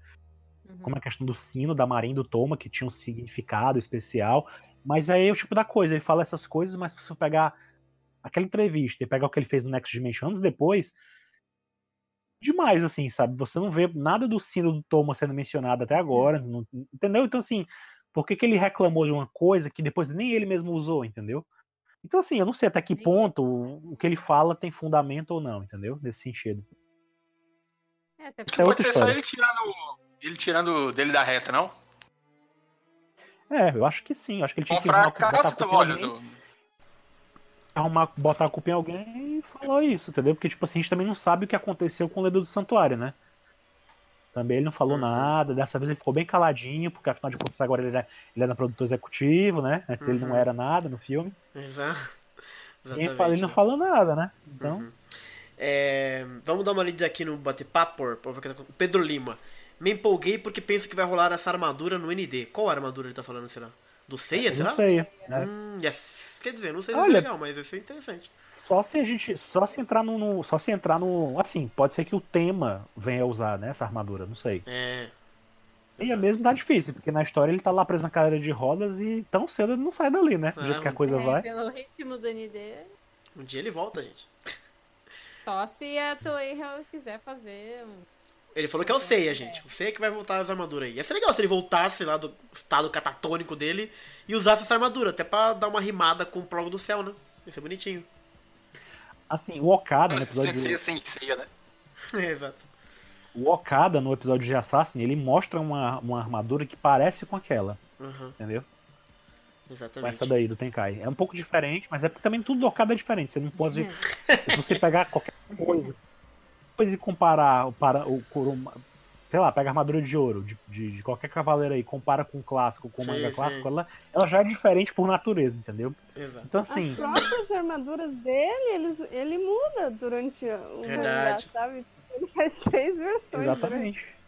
S4: Uhum.
S2: como a questão do sino, da Marin do Toma, que tinha um significado especial. Mas aí é o tipo da coisa, ele fala essas coisas, mas se você pegar aquela entrevista e pegar o que ele fez no Next Dimension anos depois, demais, assim, sabe? Você não vê nada do sino do Toma sendo mencionado até agora, não- entendeu? Então, assim, por que, que ele reclamou de uma coisa que depois nem ele mesmo usou, entendeu? Então, assim, eu não sei até que ponto o o que ele fala tem fundamento ou não, entendeu? Nesse sentido.
S4: É, até
S2: Isso é
S3: Pode ser só
S2: história.
S3: ele tirando, ele tirando dele da reta, não?
S2: É, eu acho que sim. Eu acho que ele tinha
S3: Com
S2: que
S3: fracasso, olha, do-
S2: arrumar, botar a culpa em alguém e falou isso, entendeu? Porque, tipo assim, a gente também não sabe o que aconteceu com o Ledo do Santuário, né? Também ele não falou
S1: Uhum.
S2: nada, dessa vez ele ficou bem caladinho, porque afinal de contas agora ele é, ele é produtor executivo, né? Antes ele não
S1: Uhum.
S2: era nada no filme.
S1: Exato.
S2: Fala, ele não falou nada, né? Então,
S1: Uhum. É, vamos dar uma lida aqui no bate-papo. Pedro Lima. Me empolguei porque penso que vai rolar essa armadura no ND. Qual armadura ele tá falando, será? Do Seiya, será?
S2: Não sei. Né?
S1: Hum, yes. Quer dizer, não sei se é
S2: Olha-
S1: legal, mas vai ser interessante.
S2: Só se a gente. Só se entrar no, no- Só se entrar no. Assim, pode ser que o tema venha a usar, né? Essa armadura, não sei.
S1: É.
S2: E mesmo tá difícil, porque na história ele tá lá preso na cadeira de rodas e tão cedo ele não sai dali, né? Do
S1: Ah,
S2: jeito que a coisa
S4: É,
S2: vai.
S4: pelo ritmo do ND,
S1: Um dia ele volta, gente.
S4: só se a Toei quiser fazer um.
S1: Ele falou que é o Seiya, gente. O Seiya que vai voltar as armaduras aí. Ia ser legal se ele voltasse lá do estado catatônico dele e usasse essa armadura, até pra dar uma rimada com o prólogo do céu, né? Ia ser bonitinho.
S2: Assim, o Okada no episódio.
S3: sem ceia, né?
S1: Exato.
S2: O Okada no episódio de Assassin, ele mostra uma, uma armadura que parece com aquela,
S1: Uhum,
S2: entendeu? Com
S1: exatamente.
S2: essa daí do Tenkai. É um pouco diferente, mas é porque também tudo do Okada é diferente. Você não pode. Se você pegar qualquer coisa, coisa e comparar o, para, o Kuruma. Sei lá, pega a armadura de ouro de, de, de qualquer cavaleiro aí, compara com o clássico, com o manga
S1: sim.
S2: clássico, ela, ela já é diferente por natureza, entendeu?
S1: Exato.
S2: Então
S5: As
S2: assim,
S5: próprias armaduras dele, eles, ele muda durante o mangá,
S1: Verdade.
S5: sabe? Tipo, Ele faz três versões.
S2: exatamente.
S5: durante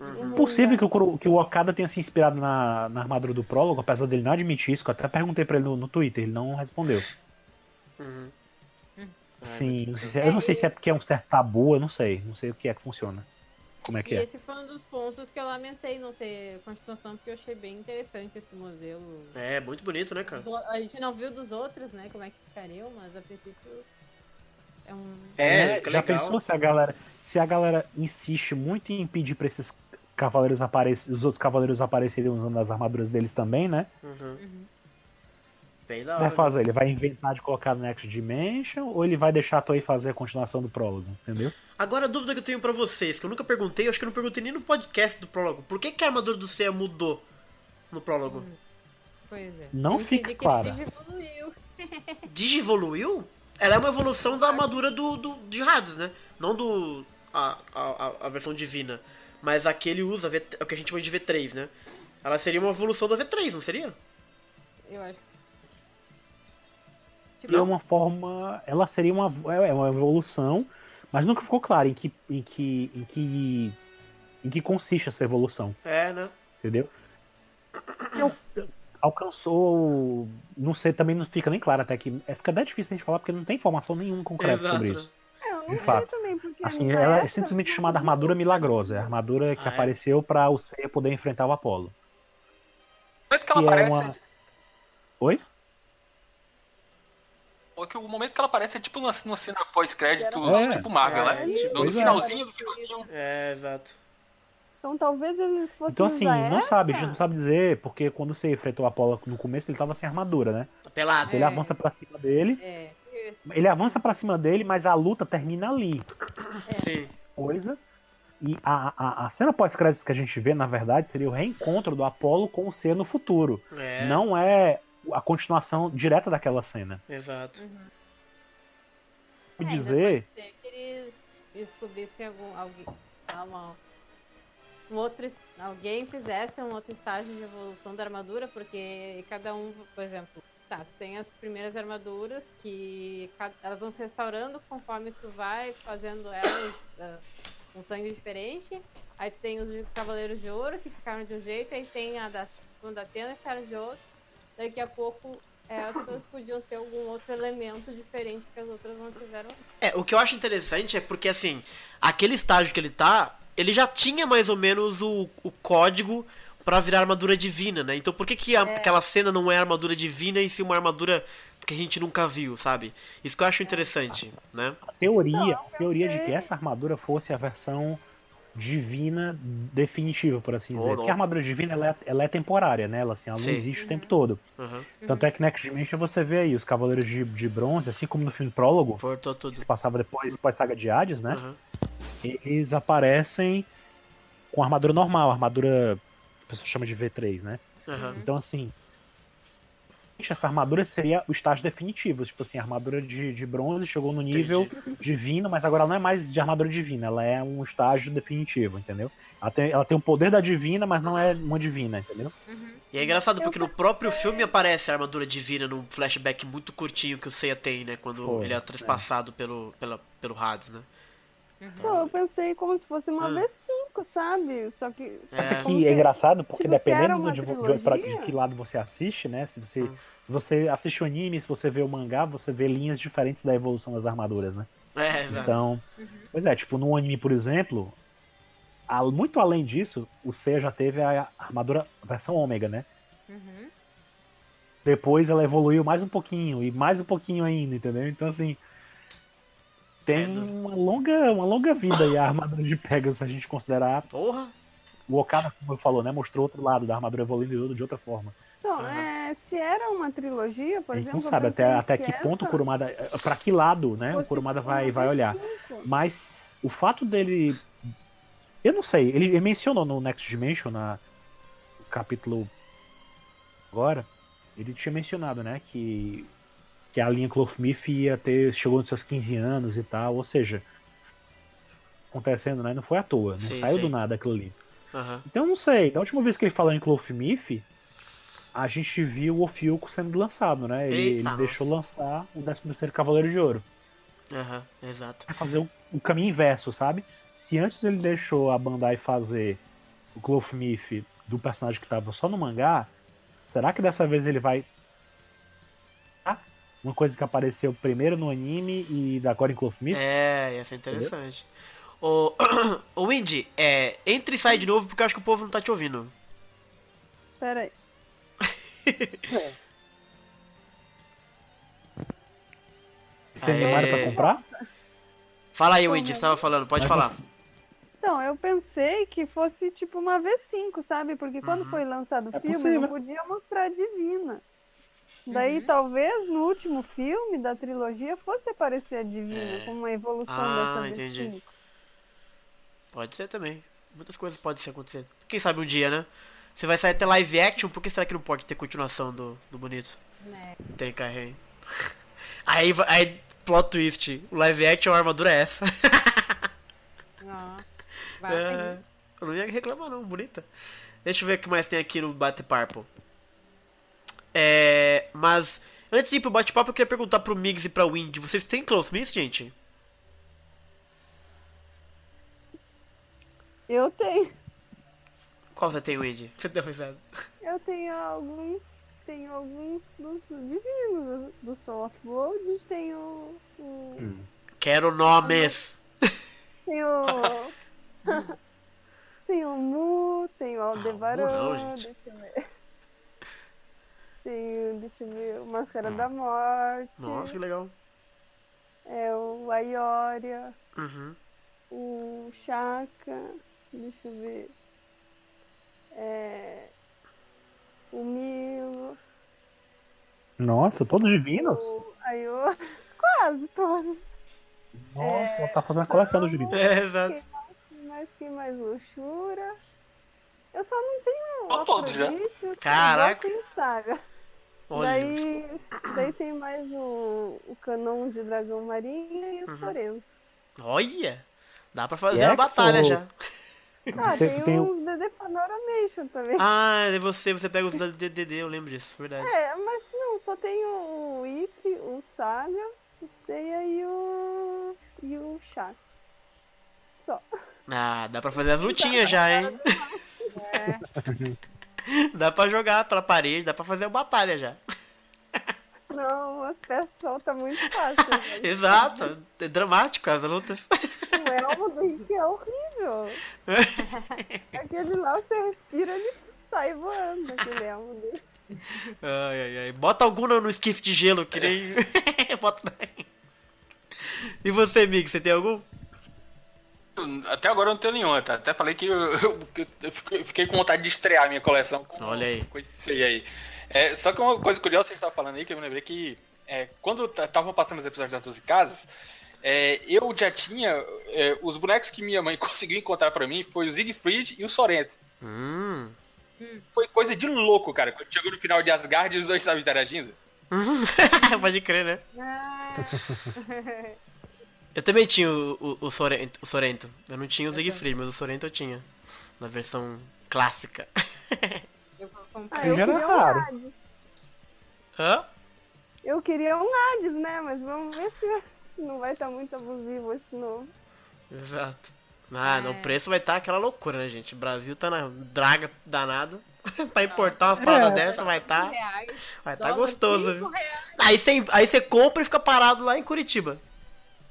S1: Uhum.
S2: Possível
S5: mangá.
S2: que o, que o Okada tenha se inspirado na, na armadura do prólogo, apesar dele não admitir isso, que eu até perguntei pra ele no, no Twitter, ele não respondeu.
S1: Uhum.
S2: Sim,
S1: meu
S2: não
S1: Deus.
S2: sei se é- eu não sei se é porque é um certo tabu, eu não sei. Não sei o que é que funciona. Como é que
S4: E
S2: é?
S4: esse foi um dos pontos que eu lamentei não ter continuação, porque eu achei bem interessante esse modelo.
S1: É, muito bonito, né, cara?
S4: A gente não viu dos outros, né? Como é que ficariam, mas a princípio é um.
S1: É, fica
S2: já
S1: legal.
S2: pensou se a galera. Se a galera insiste muito em pedir pra esses cavaleiros aparecerem. Os outros cavaleiros aparecerem usando as armaduras deles também, né?
S1: Uhum. Bem da
S2: Vai
S1: hora.
S2: fazer, ele vai inventar de colocar no Next Dimension ou ele vai deixar a Toei fazer a continuação do prólogo, entendeu?
S1: Agora a dúvida que eu tenho pra vocês, que eu nunca perguntei, eu acho que eu não perguntei nem no podcast do prólogo. Por que, que a armadura do Seiya mudou no prólogo?
S4: Pois é.
S2: Não
S4: Eu
S2: fica
S4: entendi que
S2: clara.
S4: ele evoluiu.
S1: Digivoluiu? Ela é uma evolução da armadura do, do de Hades, né? Não do. A, a, a- versão divina. Mas a que ele usa, V- é o que a gente chama de V3, né? Ela seria uma evolução da V3, não seria?
S4: Eu acho que.
S2: E é uma forma. Ela seria uma, é uma evolução, mas nunca ficou claro em que, em que, em que, em que consiste essa evolução,
S1: É, né?
S2: entendeu? Eu- alcançou. Não sei, também não fica nem claro até que. É, fica até difícil a gente falar porque não tem informação nenhuma concreta
S1: Exato.
S2: sobre isso.
S5: É, eu não
S2: De
S5: sei
S2: fato.
S5: também, porque
S2: Assim, ela é simplesmente chamada armadura milagrosa. É a armadura que
S1: Ah, é?
S2: apareceu pra o Seiya poder enfrentar o Apolo.
S3: Momento que ela
S2: Que é
S3: aparece.
S2: uma- Oi?
S3: É que O momento que ela aparece é tipo numa, numa cena pós-créditos,
S2: É.
S3: tipo Marvel,
S1: É,
S3: né?
S1: tipo-
S3: no
S2: é.
S3: finalzinho do finalzinho.
S1: É, exato.
S5: Então talvez eles fossem
S2: Então assim,
S5: usar
S2: não
S5: essa.
S2: sabe, a gente não sabe dizer, porque quando você enfrentou o Apolo no começo, ele tava sem armadura, né?
S1: Pelado.
S2: Então ele
S4: É.
S2: avança pra cima dele,
S4: É.
S2: ele avança pra cima dele, mas a luta termina ali.
S1: Sim.
S2: Coisa. E a, a, a cena pós-créditos que a gente vê, na verdade, seria o reencontro do Apolo com o C no futuro.
S1: É.
S2: Não é a continuação direta daquela cena.
S1: Exato.
S2: Vou
S4: É,
S2: dizer.
S4: Pode ser que eles descobrissem algum. Alguém, ah, uma- um outro, alguém fizesse um outro estágio de evolução da armadura, porque cada um, por exemplo, tá, tu tem as primeiras armaduras que elas vão se restaurando conforme tu vai fazendo elas ah, com sangue diferente. Aí tu tem os de Cavaleiros de Ouro que ficaram de um jeito, aí tem a da, da Atena que ficaram de outro. Daqui a pouco é, as coisas podiam ter algum outro elemento diferente que as outras não tiveram.
S1: É, o que eu acho interessante é porque, assim, aquele estágio que ele tá, ele já tinha mais ou menos o, o código pra virar armadura divina, né? Então por que, que a- aquela cena não é armadura divina e sim uma armadura que a gente nunca viu, sabe? Isso que eu acho interessante, né?
S2: A teoria,
S5: Não,
S2: a teoria de que essa armadura fosse a versão divina definitiva, por assim
S1: Oh,
S2: dizer. Porque
S1: louco.
S2: a armadura divina ela é, ela é temporária, né? Ela, assim, ela
S1: Sim.
S2: não existe o tempo todo.
S1: Uhum.
S2: Tanto é que Next Dimension você vê aí os Cavaleiros de, de Bronze, assim como no filme Prólogo,
S1: Voltou
S2: que
S1: tudo.
S2: se passava depois, depois da saga de Hades, né?
S1: Uhum.
S2: Eles aparecem com armadura normal, armadura que a pessoa chama de V3, né?
S1: Uhum.
S2: Então, assim, essa armadura seria o estágio definitivo. Tipo assim, a armadura de, de bronze chegou no nível divino, mas agora ela não é mais de armadura divina, ela é um estágio definitivo, entendeu? Ela tem, ela tem o poder da divina, mas não é uma divina, entendeu?
S1: E é engraçado porque no próprio filme aparece a armadura divina num flashback muito curtinho que o Seiya tem, né? Quando
S2: Foi,
S1: ele é trespassado pelo, pela, pelo Hades, né?
S5: Pô, eu pensei como se fosse uma
S1: Ah.
S5: V5 pouco, sabe? Só que.
S1: É.
S2: Que
S5: se-
S2: é engraçado porque
S5: tipo,
S2: dependendo de, de, de que lado você assiste, né? Se você,
S1: Hum.
S2: se você assiste o anime, se você vê o mangá, você vê linhas diferentes da evolução das armaduras, né?
S1: É, exato.
S2: Então, pois é, tipo, no anime, por exemplo, a- muito além disso, o Seiya já teve a armadura versão ômega, né?
S4: Uhum.
S2: Depois ela evoluiu mais um pouquinho e mais um pouquinho ainda, entendeu? Então assim, tem uma longa, uma longa vida aí a armadura de Pegasus, se a gente considerar
S1: Porra.
S2: o Okada, como falou, né? Mostrou outro lado da armadura evoluindo de outra forma.
S5: Então,
S1: Aham.
S5: é, se era uma trilogia, por
S2: a gente
S5: exemplo.
S2: não
S5: eu
S2: sabe até, até que ponto o Kurumada. Pra que lado, né? O Kurumada
S5: uma
S2: vai, vai olhar.
S5: cinco.
S2: Mas o fato dele. Eu não sei, ele, ele mencionou no Next Dimension, na no capítulo agora, ele tinha mencionado, né, que, que a linha Clothmith ia ter. chegou nos seus 15 anos e tal, ou seja, acontecendo, né? Não foi à toa, não
S1: Sim,
S2: saiu
S1: sim.
S2: do nada aquilo ali.
S1: Aham.
S2: Então eu não sei, da última vez que ele falou em Clothmith, a gente viu o Ofiuco sendo lançado, né? Ele,
S1: Eita,
S2: ele deixou lançar o 13 Cavaleiro de Ouro.
S1: Aham, exato.
S2: Vai fazer o, o caminho inverso, sabe? Se antes ele deixou a Bandai fazer o Clothmith do personagem que tava só no mangá, será que dessa vez ele vai. Uma coisa que apareceu primeiro no anime e agora em Clothmith?
S1: É, ia ser interessante. Ô, ô Windy, é, entre e sai de novo porque eu acho que o povo não tá te ouvindo.
S5: Pera aí.
S2: Você é animado pra comprar?
S1: Fala aí, Windy, você tava falando, pode
S2: Mas
S1: falar.
S2: você-
S5: Então, eu pensei que fosse tipo uma V5, sabe? Porque quando
S1: Uhum.
S5: foi lançado o
S2: É
S5: filme,
S2: possível.
S5: não podia mostrar a Divina. Daí,
S1: Uhum.
S5: talvez, no último filme da trilogia, fosse aparecer a Divina
S1: É.
S5: como uma evolução
S1: Ah,
S5: dessa
S1: entendi.
S5: V5.
S1: Pode ser também. Muitas coisas podem ser acontecer. Quem sabe um dia, né? Você vai sair até live action, por que será que não pode ter continuação do, do bonito?
S4: Né.
S1: Tem carrei. Aí, aí, plot twist. O live action, a armadura é essa.
S4: Ó. Vai.
S1: É, eu não ia reclamar não, bonita. Deixa eu ver o que mais tem aqui no bate-papo. É, mas, antes de ir pro bate-papo, eu queria perguntar pro Migs e pra Wind. Vocês têm Clothmith, gente?
S5: Eu tenho.
S1: Qual você tem, Wind? Você deu risada.
S5: Eu tenho alguns. Tenho alguns dos divinos. Do Soul of Gold. Tenho o.
S2: Hum.
S1: Quero nomes.
S5: Tenho. tenho o Mu, tenho o Aldebaran.
S1: Mu não, gente.
S5: deixa eu ver. Tenho, deixa eu ver, o Máscara da Morte.
S1: Nossa, que legal.
S5: É o Aioria,
S1: Uhum.
S5: o Chaka, deixa eu ver. É, o Milo,
S2: Nossa, todos divinos?
S5: o quase todos.
S2: Nossa, ela tá fazendo a coleção dos divinos.
S1: É, exato.
S5: Mas quem mais? Luxura. Eu só não tenho
S3: Tô todos já.
S1: Caraca.
S5: Saga.
S1: Olha.
S5: Daí, daí tem mais o, o canon de dragão marinho e o
S1: Uhum.
S5: Sorento.
S1: Olha. Dá pra fazer
S2: é
S1: uma batalha
S2: sou-
S1: já.
S5: Ah,
S2: Tem-
S5: tem, os DD Panoramation também.
S1: Ah, é você, você pega os DDD, eu lembro disso, verdade.
S5: É, mas não, só tem o Ikki, o Saga, o Seiya e o. e o Chaka. Só.
S1: Ah, dá pra fazer as lutinhas já, hein?
S4: É.
S1: Dá pra jogar pela parede, dá pra fazer uma batalha já.
S5: Não, as peças soltam muito fácil.
S1: Exato, é dramático as lutas.
S5: o elmo do Ikki é horrível. Aquele lá você respira ele sai voando, aquele elmo dele.
S1: Ai, ai, ai. Bota algum no, no esquife de gelo, que nem. Bota... E você, amigo, você tem algum?
S3: Até agora eu não tenho nenhuma, tá? Até falei que eu, eu- eu fiquei, fiquei com vontade de estrear a minha coleção com,
S1: Olha aí.
S3: com isso aí. aí. É, só que uma coisa curiosa que você estava falando aí, que eu me lembrei que é, quando estavam passando os episódios das 12 casas, é, eu já tinha. é, os bonecos que minha mãe conseguiu encontrar pra mim foi o Siegfried e o Sorento.
S1: Hum.
S3: Foi coisa de louco, cara. Quando chegou no final de Asgard e os dois estavam interagindo.
S1: Pode crer, né? Eu também tinha o, o, o, Sorento, o Sorento. Eu não tinha o Siegfried, mas o Sorento eu tinha. Na versão clássica.
S4: Eu vou comprar.
S5: Ah, eu
S2: Já era
S5: queria um
S2: raro.
S5: Hades.
S1: Hã?
S5: Eu queria um Hades, né? Mas vamos ver se não vai estar muito abusivo esse novo.
S1: Exato. Ah, no
S4: É.
S1: preço vai estar aquela loucura, né, gente? O Brasil tá na draga danada. pra importar umas paradas
S2: É.
S1: dessas vai estar
S4: Reais,
S1: vai tá
S4: dólar,
S1: gostoso, viu?
S4: reais.
S1: Aí você, aí você compra e fica parado lá em Curitiba.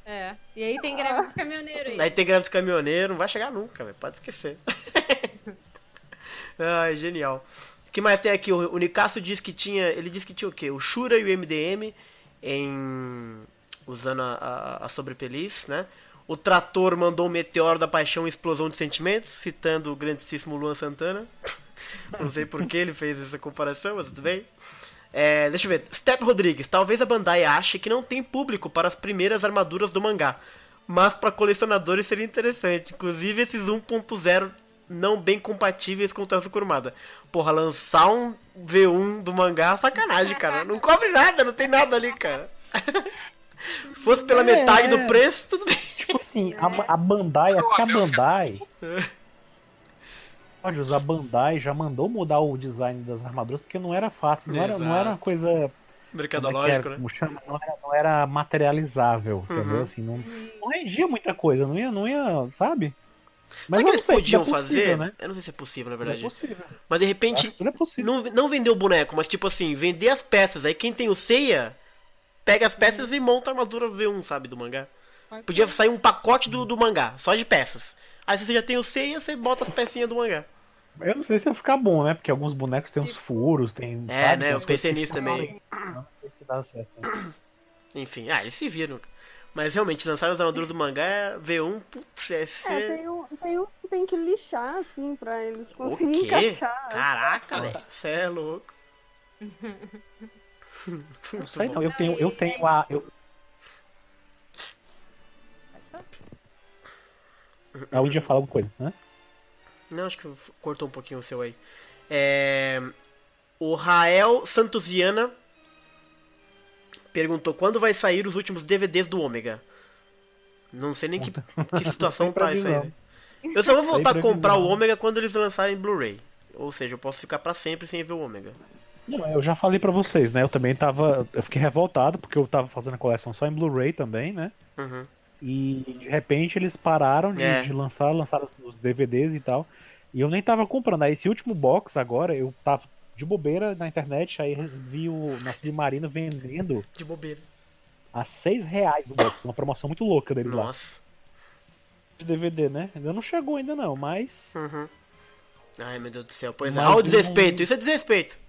S4: É. E aí tem greve dos caminhoneiros aí.
S1: Aí tem greve dos caminhoneiros, não vai chegar nunca, velho. Pode esquecer. Ai, genial. O que mais tem aqui? O, o Nicasso disse que tinha. Ele disse que tinha o quê? O Shura e o MDM em. usando a, a, a sobrepeliz, né? O Trator mandou um meteoro da paixão e explosão de sentimentos, citando o grandíssimo Luan Santana. Não sei por que ele fez essa comparação, mas tudo bem. É, deixa eu ver. Step Rodrigues. Talvez a Bandai ache que não tem público para as primeiras armaduras do mangá. Mas para colecionadores seria interessante. Inclusive esses 1.0 não bem compatíveis com o Tanso Kurumada. Porra, lançar um V1 do mangá, sacanagem, cara. Não cobre nada, não tem nada ali, cara. Se fosse pela
S2: É,
S1: metade do
S2: é.
S1: preço, tudo bem.
S2: Tipo assim, a, a Bandai, até a Bandai. Usar a Bandai já mandou mudar o design das armaduras porque não era fácil, não era, não era uma coisa é
S1: Mercadológico,
S2: era,
S1: né?
S2: como chama? Não, era, não era materializável, entendeu?
S1: Uhum.
S2: Assim, não, não rendia muita coisa, não ia, não ia, sabe?
S1: Mas que eles
S2: não sei,
S1: podiam
S2: é possível,
S1: fazer?
S2: né?
S1: Eu não sei se é possível, na
S2: Não é
S1: verdade.
S2: possível.
S1: Mas de repente,
S2: tudo é
S1: não, não vender o boneco, mas tipo assim, vender as peças. Aí quem tem o Seiya, pega as peças e monta a armadura V1, sabe, do mangá. Podia sair um pacote do, do mangá, só de peças. Aí se você já tem o Seiya, você bota as pecinhas do mangá.
S2: Eu não sei se vai ficar bom, né? Porque alguns bonecos têm uns furos, tem.
S1: É,
S2: sabe,
S1: né? Eu pensei nisso também.
S2: Não sei se dá certo. né?
S1: Enfim, ah, eles se viram. Mas realmente, lançaram as armaduras do mangá, é V1, putz, é
S5: É,
S1: ser...
S5: tem, um, tem uns que tem que lixar, assim, pra eles
S1: O
S5: conseguirem
S1: quê?
S5: encaixar.
S1: Caraca, velho. Você é louco.
S2: Não sei não, eu tenho, eu tenho a. Eu... A Índia fala alguma coisa, né?
S1: Não, acho que cortou um pouquinho o seu aí. É... O Rael Santos Viana perguntou quando vai sair os últimos DVDs do Ômega. Não sei nem que, que situação tá isso aí. né? Eu só vou voltar a comprar o. Ômega quando eles lançarem Blu-ray. Ou seja, eu posso ficar pra sempre sem ver o Ômega.
S2: Não, eu já falei pra vocês, né? Eu também tava. Eu fiquei revoltado porque eu tava fazendo a coleção só em Blu-ray também, né?
S1: Uhum.
S2: E de repente eles pararam de,
S1: É.
S2: de lançar, lançaram os- DVDs e tal. E eu nem tava comprando. Aí esse último box agora, eu tava de bobeira na internet, aí vi o na Submarino vendendo
S1: De bobeira.
S2: a 6 reais o box. Uma promoção muito louca deles lá.
S1: Nossa.
S2: De DVD, né? Ainda não chegou ainda não, mas.
S1: Uhum. Ai, meu Deus do céu. Pois é.
S2: Mas
S1: Olha o desrespeito. Isso é desrespeito.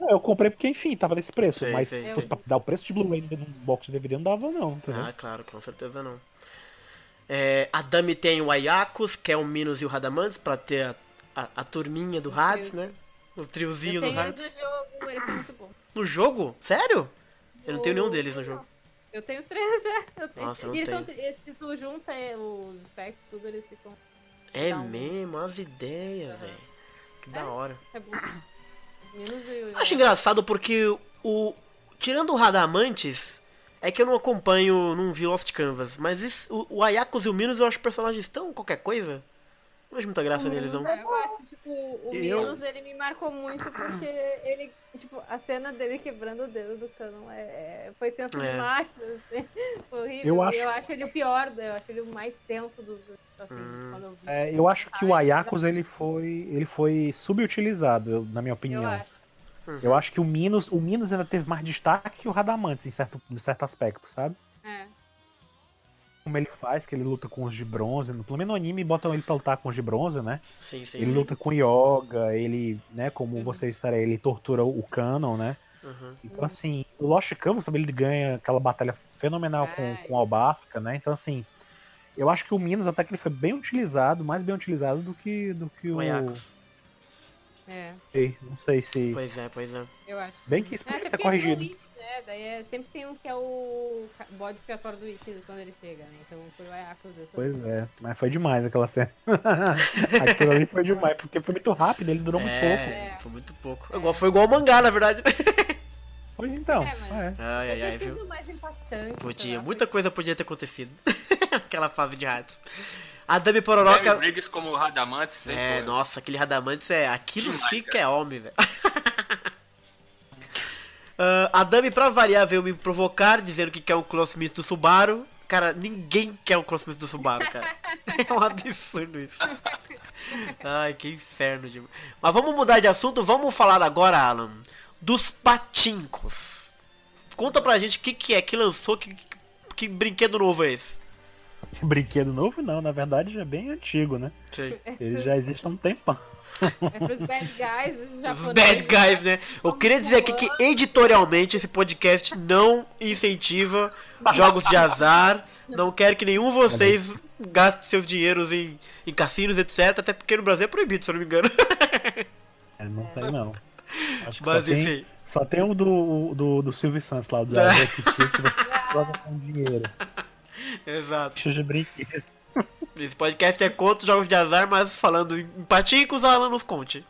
S2: É, Eu comprei porque, enfim, tava nesse preço.
S1: Sei,
S2: mas
S1: sei,
S2: se
S1: sei.
S2: fosse pra dar o preço de Blu-ray num box de DVD, não dava, não. Entendeu?
S1: Ah, claro, com certeza não. É, a Dami tem o Ayakos, que é o Minos e o Radamantes, pra ter a, a, a turminha do Hades, né? O triozinho
S4: Eu
S1: do
S4: tenho eles
S1: Hades.
S4: no jogo, eles são muito bons.
S1: No jogo? Sério? Eu não tenho nenhum deles no jogo.
S4: Eu tenho os três já. Eu tenho.
S1: Nossa, eu não
S4: e eles
S1: tenho.
S4: são, eles- se tu junta é, os specs, tudo, eles ficam.
S1: É
S4: um-
S1: mesmo, as ideias, velho. Que da hora.
S4: É bom. Menos o.
S1: Eu acho engraçado porque o. Tirando o Radamantes, é que eu não acompanho, não vi Lost Canvas, mas isso- o, o Ayakos e o Minos eu acho personagens tão qualquer coisa. Não vejo muita graça neles, não.
S4: Eu gosto, tipo, o
S2: Eu-
S4: Minos, ele me marcou muito porque ele, tipo, a cena dele quebrando o dedo do canon é, é- foi tenso
S1: É.
S4: demais, assim, foi horrível.
S2: Eu
S4: Eu
S2: acho-
S4: acho... ele o pior, eu acho ele o mais tenso dos, assim,
S1: Hum.
S4: quando eu vi.
S2: É, eu acho que o Ayakos ele foi, ele foi subutilizado, eu- na minha
S4: eu
S2: opinião.
S4: acho.
S2: Eu acho que o Minos, o Minos ainda teve mais destaque que o Radamantes em certo, em certo aspecto, sabe?
S4: É.
S2: Como ele faz, que ele luta com os de bronze. Pelo menos no anime botam ele pra lutar com os de bronze, né?
S1: Sim, sim,
S2: Ele
S1: sim.
S2: luta com Yoga, ele, né, como
S4: Uhum.
S2: vocês disseram, ele tortura o Canon, né?
S1: Uhum.
S2: Então, assim, o Lost Canvas também ele ganha aquela batalha fenomenal com,
S4: É.
S2: com o Albafka, né? Então, assim, eu acho que o Minos até que ele foi bem utilizado, mais bem utilizado do que, do que o.
S1: O Ayakos.
S4: É,
S2: Não sei se.
S1: Pois é, pois é.
S4: eu acho.
S2: Bem que isso
S4: É,
S2: podia
S4: até
S2: ser corrigido.
S4: Né? Daí é, sempre tem um que é o bode expiatório do Wiki quando ele chega, né? Então foi o Ayakos dessa
S2: Pois é, mas foi demais aquela cena. Aquilo ali foi demais, porque foi muito rápido, ele durou muito pouco.
S1: É, foi muito pouco. Igual, foi igual ao mangá, na verdade.
S2: Pois então,
S4: É, mas-
S2: é.
S1: Ai, ai, ai,
S4: Podia ter
S1: viu?
S4: mais impactante.
S1: Podia, muita coisa podia ter acontecido. Aquela fase de ratos. A Dami Pororoca.
S3: Jerry Briggs como Radamantes
S1: É,
S3: foi-
S1: nossa, aquele Radamantes é. Aquilo
S3: Demais,
S1: sim que é homem, velho. Ah, a Dami, pra variar, veio me provocar, dizendo que quer um Close Miss do Subaru. Cara, ninguém quer o CrossFit do Subaru, cara. É um absurdo isso. Ai, que inferno. De... Mas vamos mudar de assunto. Vamos falar agora, Alan, dos patincos. Conta pra gente o que, que é que lançou, que, que, que brinquedo novo é esse?
S2: Brinquedo novo não, na verdade já é bem antigo, né?
S1: Sei.
S2: Ele já existe há um tempão.
S4: É pros bad guys os
S1: Os
S4: japoneses.
S1: bad guys, né? Eu queria dizer aqui que editorialmente esse podcast não incentiva jogos de azar. Não quero que nenhum de vocês gaste seus dinheiros em, em cassinos, etc. Até porque no Brasil é proibido, se eu não me engano.
S2: É, não tem não. Acho que
S1: Mas
S2: só, tem,
S1: enfim.
S2: só tem o do, do, do Silvio Santos lá, do
S1: É.
S2: Que você joga com dinheiro.
S1: Exato.
S2: Deixa de brinquedo.
S1: Esse podcast é contra os jogos de azar, mas falando em patincos, Alan nos conte.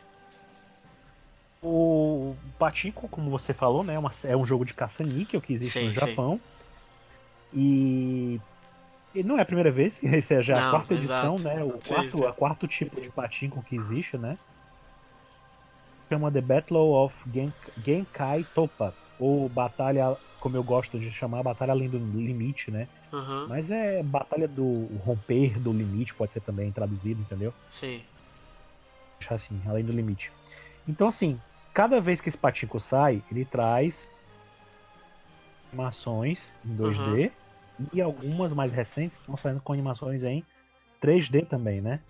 S2: O Patinco, como você falou, né, é é um jogo de caça-níquel que existe
S1: Sim,
S2: no
S1: sim.
S2: Japão. E... e não é a primeira vez, essa é já
S1: Não,
S2: a quarta edição,
S1: exato.
S2: né? O
S1: Sim,
S2: quarto,
S1: sim.
S2: a quarto tipo de Patinco que existe, né? Chama The Battle of Gen- Genkai Topa, ou Batalha, como eu gosto de chamar, Batalha Além do Limite, né?
S1: Aham,
S2: Mas é Batalha do Romper do Limite, pode ser também traduzido, entendeu?
S1: sim.
S2: deixar assim, além do limite. Então, assim, cada vez que esse patinco sai, ele traz animações em 2D e algumas mais recentes estão saindo com animações em 3D também, né?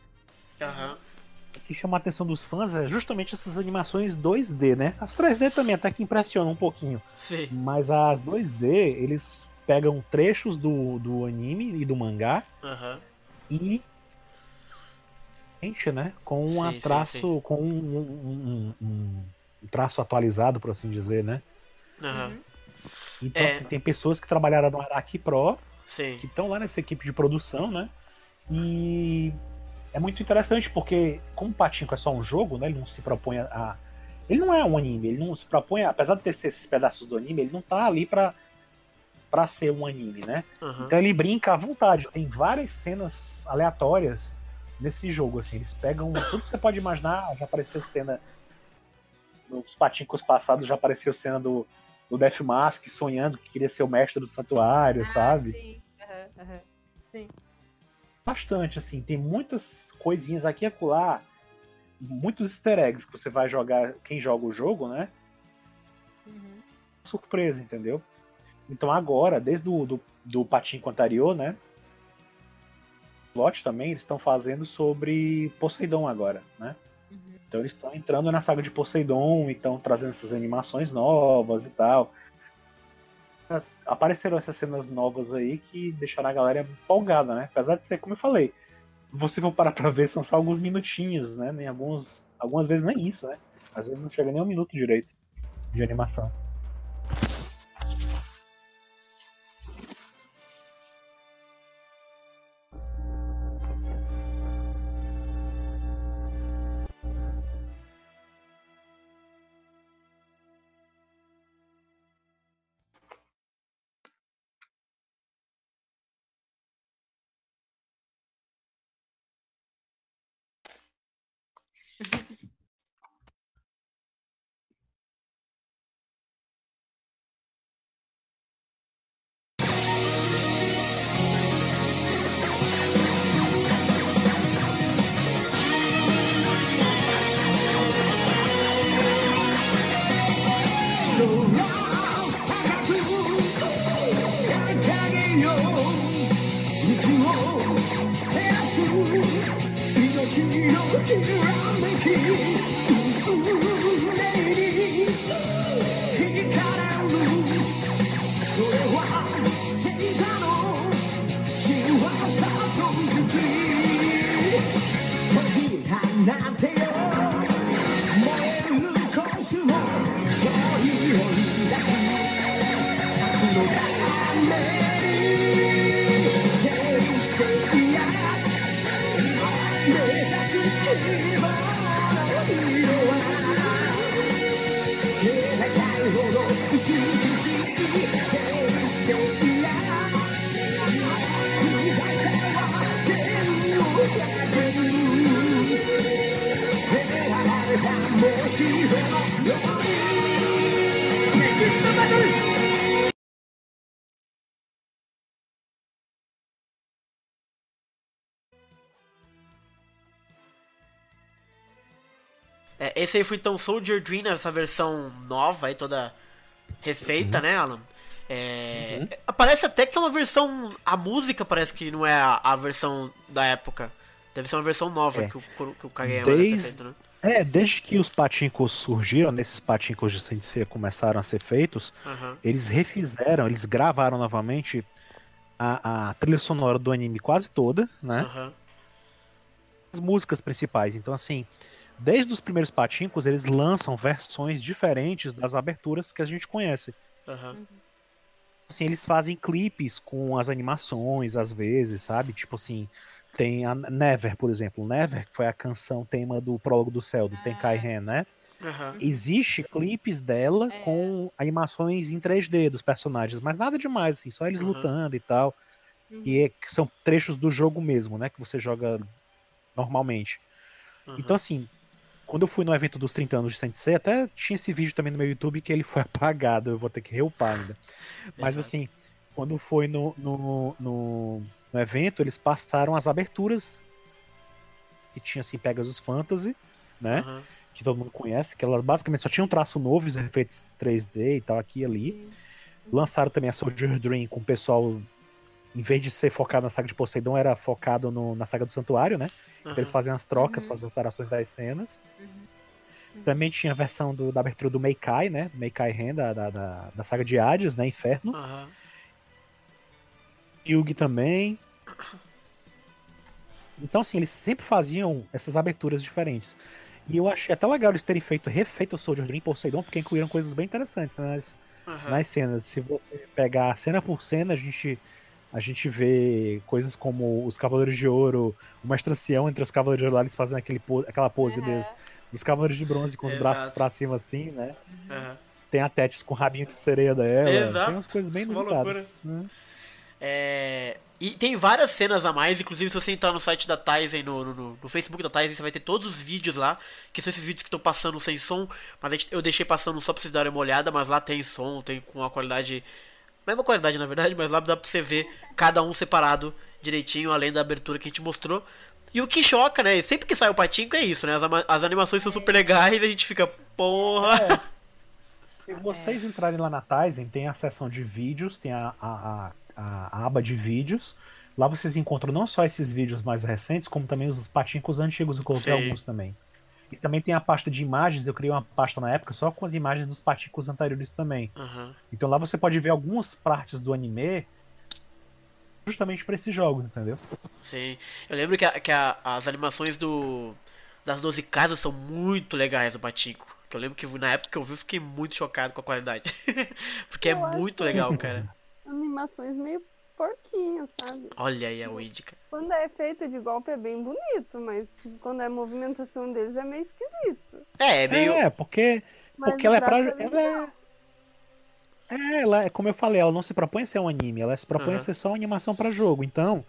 S1: Aham.
S2: O que chama a atenção dos fãs é justamente essas animações 2D, né? As 3D também até que impressionam um pouquinho,
S1: Sim.
S2: mas as 2D, eles pegam trechos do, do anime e do mangá
S1: Aham.
S2: e enche, né? Com um
S1: Sim, sim,
S2: traço, com um, um- um- um traço atualizado, por assim dizer, né?
S1: Aham.
S2: Então
S1: É.
S2: assim, tem pessoas que trabalharam no Araki Pro
S1: Sim.
S2: que estão lá nessa equipe de produção, né? E é muito interessante porque como o Patinco é só um jogo, né? Ele não se propõe a, ele não é um anime, ele não se propõe, a- apesar de ter esses pedaços do anime, ele não tá ali pra para ser um anime, né?
S1: Aham.
S2: Então ele brinca à vontade. Tem várias cenas aleatórias nesse jogo, assim. Eles pegam tudo que você pode imaginar. Já apareceu cena. Nos patincos passados já apareceu cena do, do Death Mask sonhando que queria ser o mestre do santuário, sabe?
S4: Sim. Aham, aham.
S2: Bastante, assim. Tem muitas coisinhas aqui e acolá. Muitos easter eggs que você vai jogar. Quem joga o jogo, né?
S4: Uhum.
S2: surpresa, entendeu? Então agora, desde o do, do Patinco anterior, né? Lot também, eles estão fazendo sobre Poseidon agora, né?
S4: Uhum.
S2: Então eles estão entrando na saga de Poseidon, então trazendo essas animações novas e tal. Apareceram essas cenas novas aí que deixaram a galera empolgada, né? Apesar de ser, como eu falei, você for parar pra ver, são só alguns minutinhos, né? Nem alguns, algumas vezes nem isso, né? Às vezes não chega nem um minuto direito de animação.
S1: É, esse aí foi então Soldier Dream, essa versão nova aí, toda refeita, né, Alan? É, Parece até que é uma versão. A música parece que não é a, a versão da época. Deve ser uma versão nova
S2: É.
S1: que o, que o Kageyama
S2: Desde-
S1: feito, né?
S2: É, desde que os patincos surgiram, nesses patincos de Sensei começaram a ser feitos,
S1: Aham.
S2: eles refizeram, eles gravaram novamente a, a trilha sonora do anime quase toda, né? As músicas principais. Então, assim, desde os primeiros patincos, eles lançam versões diferentes das aberturas que a gente conhece.
S1: Aham.
S2: Assim, eles fazem clipes com as animações, às vezes, sabe? Tipo assim, tem a Never, por exemplo. Never, que foi a canção tema do Prólogo do Céu, do Tenkai Ren, né?
S1: Aham.
S2: Existe clipes dela
S4: É.
S2: com animações em 3D dos personagens, mas nada demais, assim, só eles
S1: Uhum.
S2: lutando e tal.
S4: Uhum.
S2: E é, que são trechos do jogo mesmo, né? Que você joga normalmente.
S1: Uhum.
S2: Então, assim, quando eu fui no evento dos 30 anos de Sensei, até tinha esse vídeo também no meu YouTube que ele foi apagado, eu vou ter que reupar ainda. Mas
S1: Exato.
S2: assim, quando foi no, no, no, no evento, eles passaram as aberturas que tinha assim Pegasus Fantasy, né?
S1: Aham.
S2: Que todo mundo conhece, que elas basicamente só tinham um traço novo, os efeitos 3D e tal, aqui e ali. Lançaram também a Soldier Dream com o pessoal, em vez de ser focado na saga de Poseidon, era focado no- na saga do Santuário, né? Então eles fazem as trocas
S4: Uhum.
S2: com as alterações das cenas.
S4: Uhum.
S2: Também tinha a versão do- da abertura do Meikai, né? Meikai Ren, da, da, da, da saga de Hades, né? Inferno.
S1: Aham.
S2: Yugi também. Então, assim, eles sempre faziam essas aberturas diferentes. E eu achei até legal eles terem feito, refeito o Soldier Dream Poseidon, porque incluíram coisas bem interessantes né, nas,
S1: Aham.
S2: nas cenas. Se você pegar cena por cena, a gente, a gente vê coisas como os Cavaleiros de Ouro, o Mestre Ancião entre os Cavaleiros de Ouro, lá, eles fazendo aquele po- aquela pose deles, dos Cavaleiros de Bronze com os
S1: Exato.
S2: braços pra cima assim, né?
S1: Aham.
S2: Tem a Tétis com o rabinho de sereia dela.
S1: Exato.
S2: Tem umas coisas bem
S1: Uma
S2: inusitadas. né?
S1: É, E tem várias cenas a mais, inclusive se você entrar no site da Tizen, no, no, no- no Facebook da Tizen, você vai ter todos os vídeos lá, que são esses vídeos que estão passando sem som, mas eu deixei passando só pra vocês darem uma olhada, mas lá tem som, tem com a qualidade. Mesma qualidade na verdade, mas lá dá pra você ver cada um separado direitinho, além da abertura que a gente mostrou. E o que choca, né? Sempre que sai o patinco é isso, né? As, as animações são super legais e a gente fica, porra!
S2: Se vocês entrarem lá na Tizen, tem a seção de vídeos, tem a, a, a, a- aba de vídeos. Lá vocês encontram não só esses vídeos mais recentes, como também os patincos antigos, eu coloquei alguns também. E também tem a pasta de imagens, eu criei uma pasta na época só com as imagens dos patincos anteriores também.
S1: Aham.
S2: Então lá você pode ver algumas partes do anime justamente para esses jogos, entendeu?
S1: Sim. Eu lembro que, a- que a- as animações do das 12 casas são muito legais do Patinco. Que eu lembro que na época que eu vi, eu fiquei muito chocado com a qualidade. Porque é
S5: Eu acho
S1: muito legal, cara.
S5: Animações meio porquinhas, sabe?
S1: Olha aí a Widica.
S5: Quando é feito de golpe é bem bonito, mas quando é a movimentação deles é meio esquisito.
S1: É, é meio.
S2: É, porque
S5: Mas
S2: Porque ela é pra. Ela é... é, ela é, como eu falei, ela não se propõe a ser um anime, ela se propõe
S1: Aham.
S2: a ser só uma animação pra jogo. Então,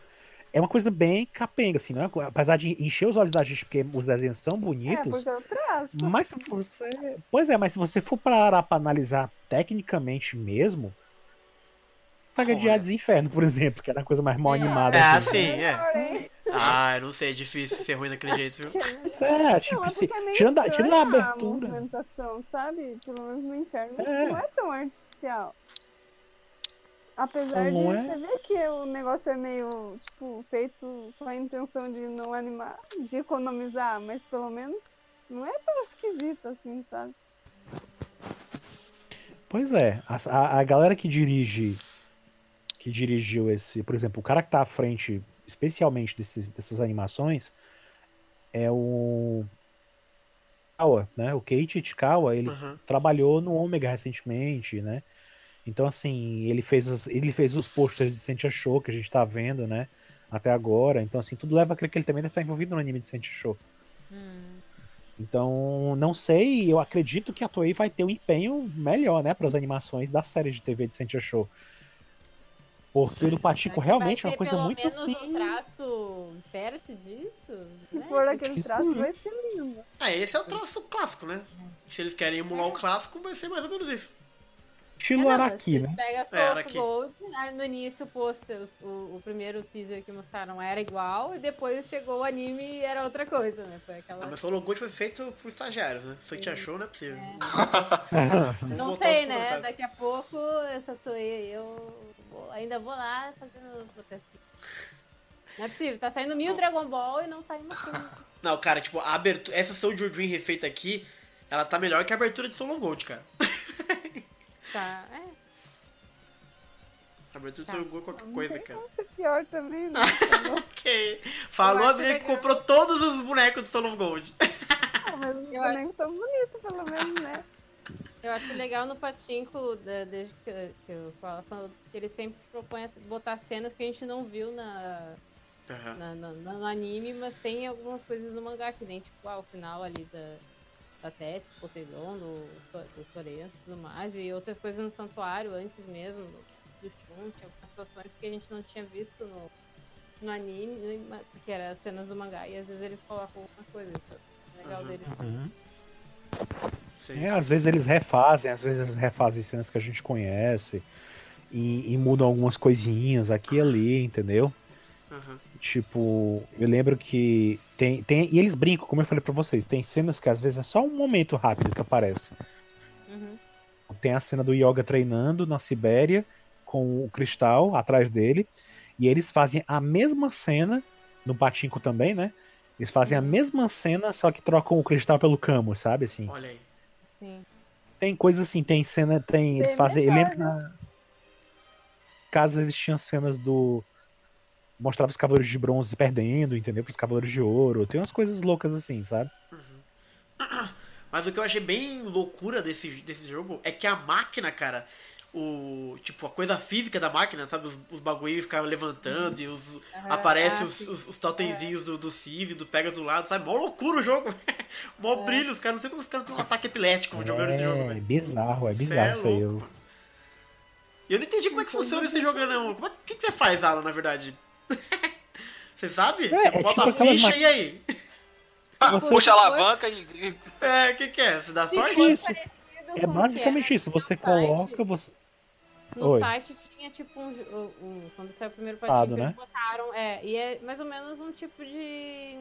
S2: é uma coisa bem capenga, assim, não é? Apesar de encher os olhos da gente, porque os desenhos são
S5: É,
S2: bonitos.
S5: porque eu traço.
S2: Mas se você. Pois é, mas se você for parar pra analisar tecnicamente mesmo. Saga de. Hades Inferno, por exemplo, que era a coisa mais mal
S4: É.
S2: animada.
S1: Ah,
S2: assim.
S1: sim, é. Ah, eu não sei, é difícil ser ruim daquele jeito, viu?
S2: É, tipo,
S5: não, é
S2: se,
S5: é
S2: tirando, a, tirando a abertura.
S5: movimentação, sabe? Pelo menos no inferno.
S2: É.
S5: Não é tão artificial. Apesar
S2: Não
S5: de
S2: é?
S5: você ver que o negócio é meio, tipo, feito com a intenção de não animar, de economizar, mas pelo menos não é tão esquisito assim, sabe?
S2: Pois é, a, a- a galera que dirige, que dirigiu esse, por exemplo, o cara que tá à frente, especialmente desses, dessas animações, é o Kawa, né? O Keiichi Ichikawa, ele
S1: Uhum.
S2: trabalhou no Omega recentemente, né? Então, assim, ele fez os, ele fez os posters de Sentia Show que a gente tá vendo, né? Até agora. Então, assim, tudo leva a crer que ele também deve estar envolvido no anime de Sentia Show. Então, não sei, eu acredito que a Toei vai ter um empenho melhor, né, para as animações da série de TV de Sentia Show. Porque o do realmente é uma coisa
S4: pelo
S2: muito
S4: menos
S2: assim.
S4: um traço perto disso?
S5: Se
S4: né?
S5: for
S2: acho
S5: aquele
S2: que
S5: traço,
S2: sim.
S5: vai ser lindo.
S1: Ah, esse é o traço clássico, né? Se eles querem emular o clássico, vai ser mais ou menos isso.
S2: Estilo
S4: É, não,
S2: Araki, né?
S4: Pega Soul
S1: É.
S4: Gold, aí no início o pôster, o, o primeiro teaser que mostraram era igual, e depois chegou o anime e era outra coisa, né? Foi aquela.
S1: Ah, mas o logo foi feito por estagiários, né? Você que achou, não é possível. Vou
S4: Não sei, né? Daqui a pouco essa Toei eu vou- ainda vou lá fazendo. Não é possível, tá saindo mil Dragon Ball e não sai uma coisa.
S1: Não, cara, tipo, a abertura. Essa Soldier Dream refeita aqui, ela tá melhor que a abertura de Soul of Gold, cara.
S4: Tá, é.
S1: A abertura de
S4: Tá.
S1: Soul of Gold é qualquer coisa, cara.
S5: Pior também, né?
S1: Ok. Falou a
S4: acho
S1: menina que comprou todos os bonecos do Soul of Gold.
S5: Ah, mas os bonecos tão bonitos, pelo menos, né?
S4: Eu acho legal no Patinco, desde que, eu- que eu falo, falando que ele sempre se propõe a botar cenas que a gente não viu na,
S1: Aham.
S4: na- na- na- no anime, mas tem algumas coisas no mangá, que nem tipo, ah, o final ali da, da Tess, do Poseidon, do, do Sorento e tudo mais, e outras coisas no santuário antes mesmo, do, Shun, tinha algumas situações que a gente não tinha visto no, no anime, porque eram cenas do mangá, e às vezes eles colocam algumas coisas, isso é legal
S1: Uhum.
S4: deles.
S2: Uhum.
S1: Sim,
S2: É,
S1: sim.
S2: às vezes eles refazem, às vezes eles refazem cenas que a gente conhece e, e mudam algumas coisinhas aqui e ali, entendeu?
S1: Aham.
S2: Tipo, eu lembro que tem, tem. E eles brincam, como eu falei pra vocês, tem cenas que às vezes é só um momento rápido que aparece.
S4: Uhum.
S2: Tem a cena do Yoga treinando na Sibéria com o cristal atrás dele. E eles fazem a mesma cena no Patinco também, né? Eles fazem a mesma cena, só que trocam o cristal pelo Camus, sabe? Assim.
S1: Olha aí.
S4: Sim.
S2: Tem coisa assim, tem cena, tem. Eles fazem. Eu
S5: melhor,
S2: lembro que na. Casa eles tinham cenas do. Mostrava os Cavaleiros de Bronze perdendo, entendeu? Pros Cavaleiros de Ouro. Tem umas coisas loucas assim, sabe?
S1: Mas o que eu achei bem loucura desse, desse jogo é que a máquina, cara, o. Tipo, a coisa física da máquina, sabe? Os, os bagulho ficavam levantando e os. aparece
S4: ah,
S1: os, os, os totemzinhos do, do Civ, do Pegas do lado, sabe? Mó loucura o jogo. Mó brilho, os caras. Não sei como os caras têm um ataque epilético jogando esse jogo,
S2: É
S1: velho.
S2: bizarro, é bizarro
S1: é
S2: isso aí. Eu...
S1: E eu não entendi como é que funciona esse jogo, não. Como é, o que, que você faz, Alan, na verdade? você sabe?
S2: É,
S1: você
S2: é
S1: bota
S2: tipo
S1: a ficha
S2: ma-
S1: e aí?
S3: Ah,
S2: Você-
S3: puxa a alavanca e.
S1: É, o que, que é? Você dá sorte?
S2: Isso. É
S4: o
S2: basicamente isso. Você coloca, você.
S4: No
S2: Oi.
S4: site tinha tipo um, um- um- Quando saiu o primeiro patinho,
S2: né?
S4: eles botaram. É, e é mais ou menos um tipo de.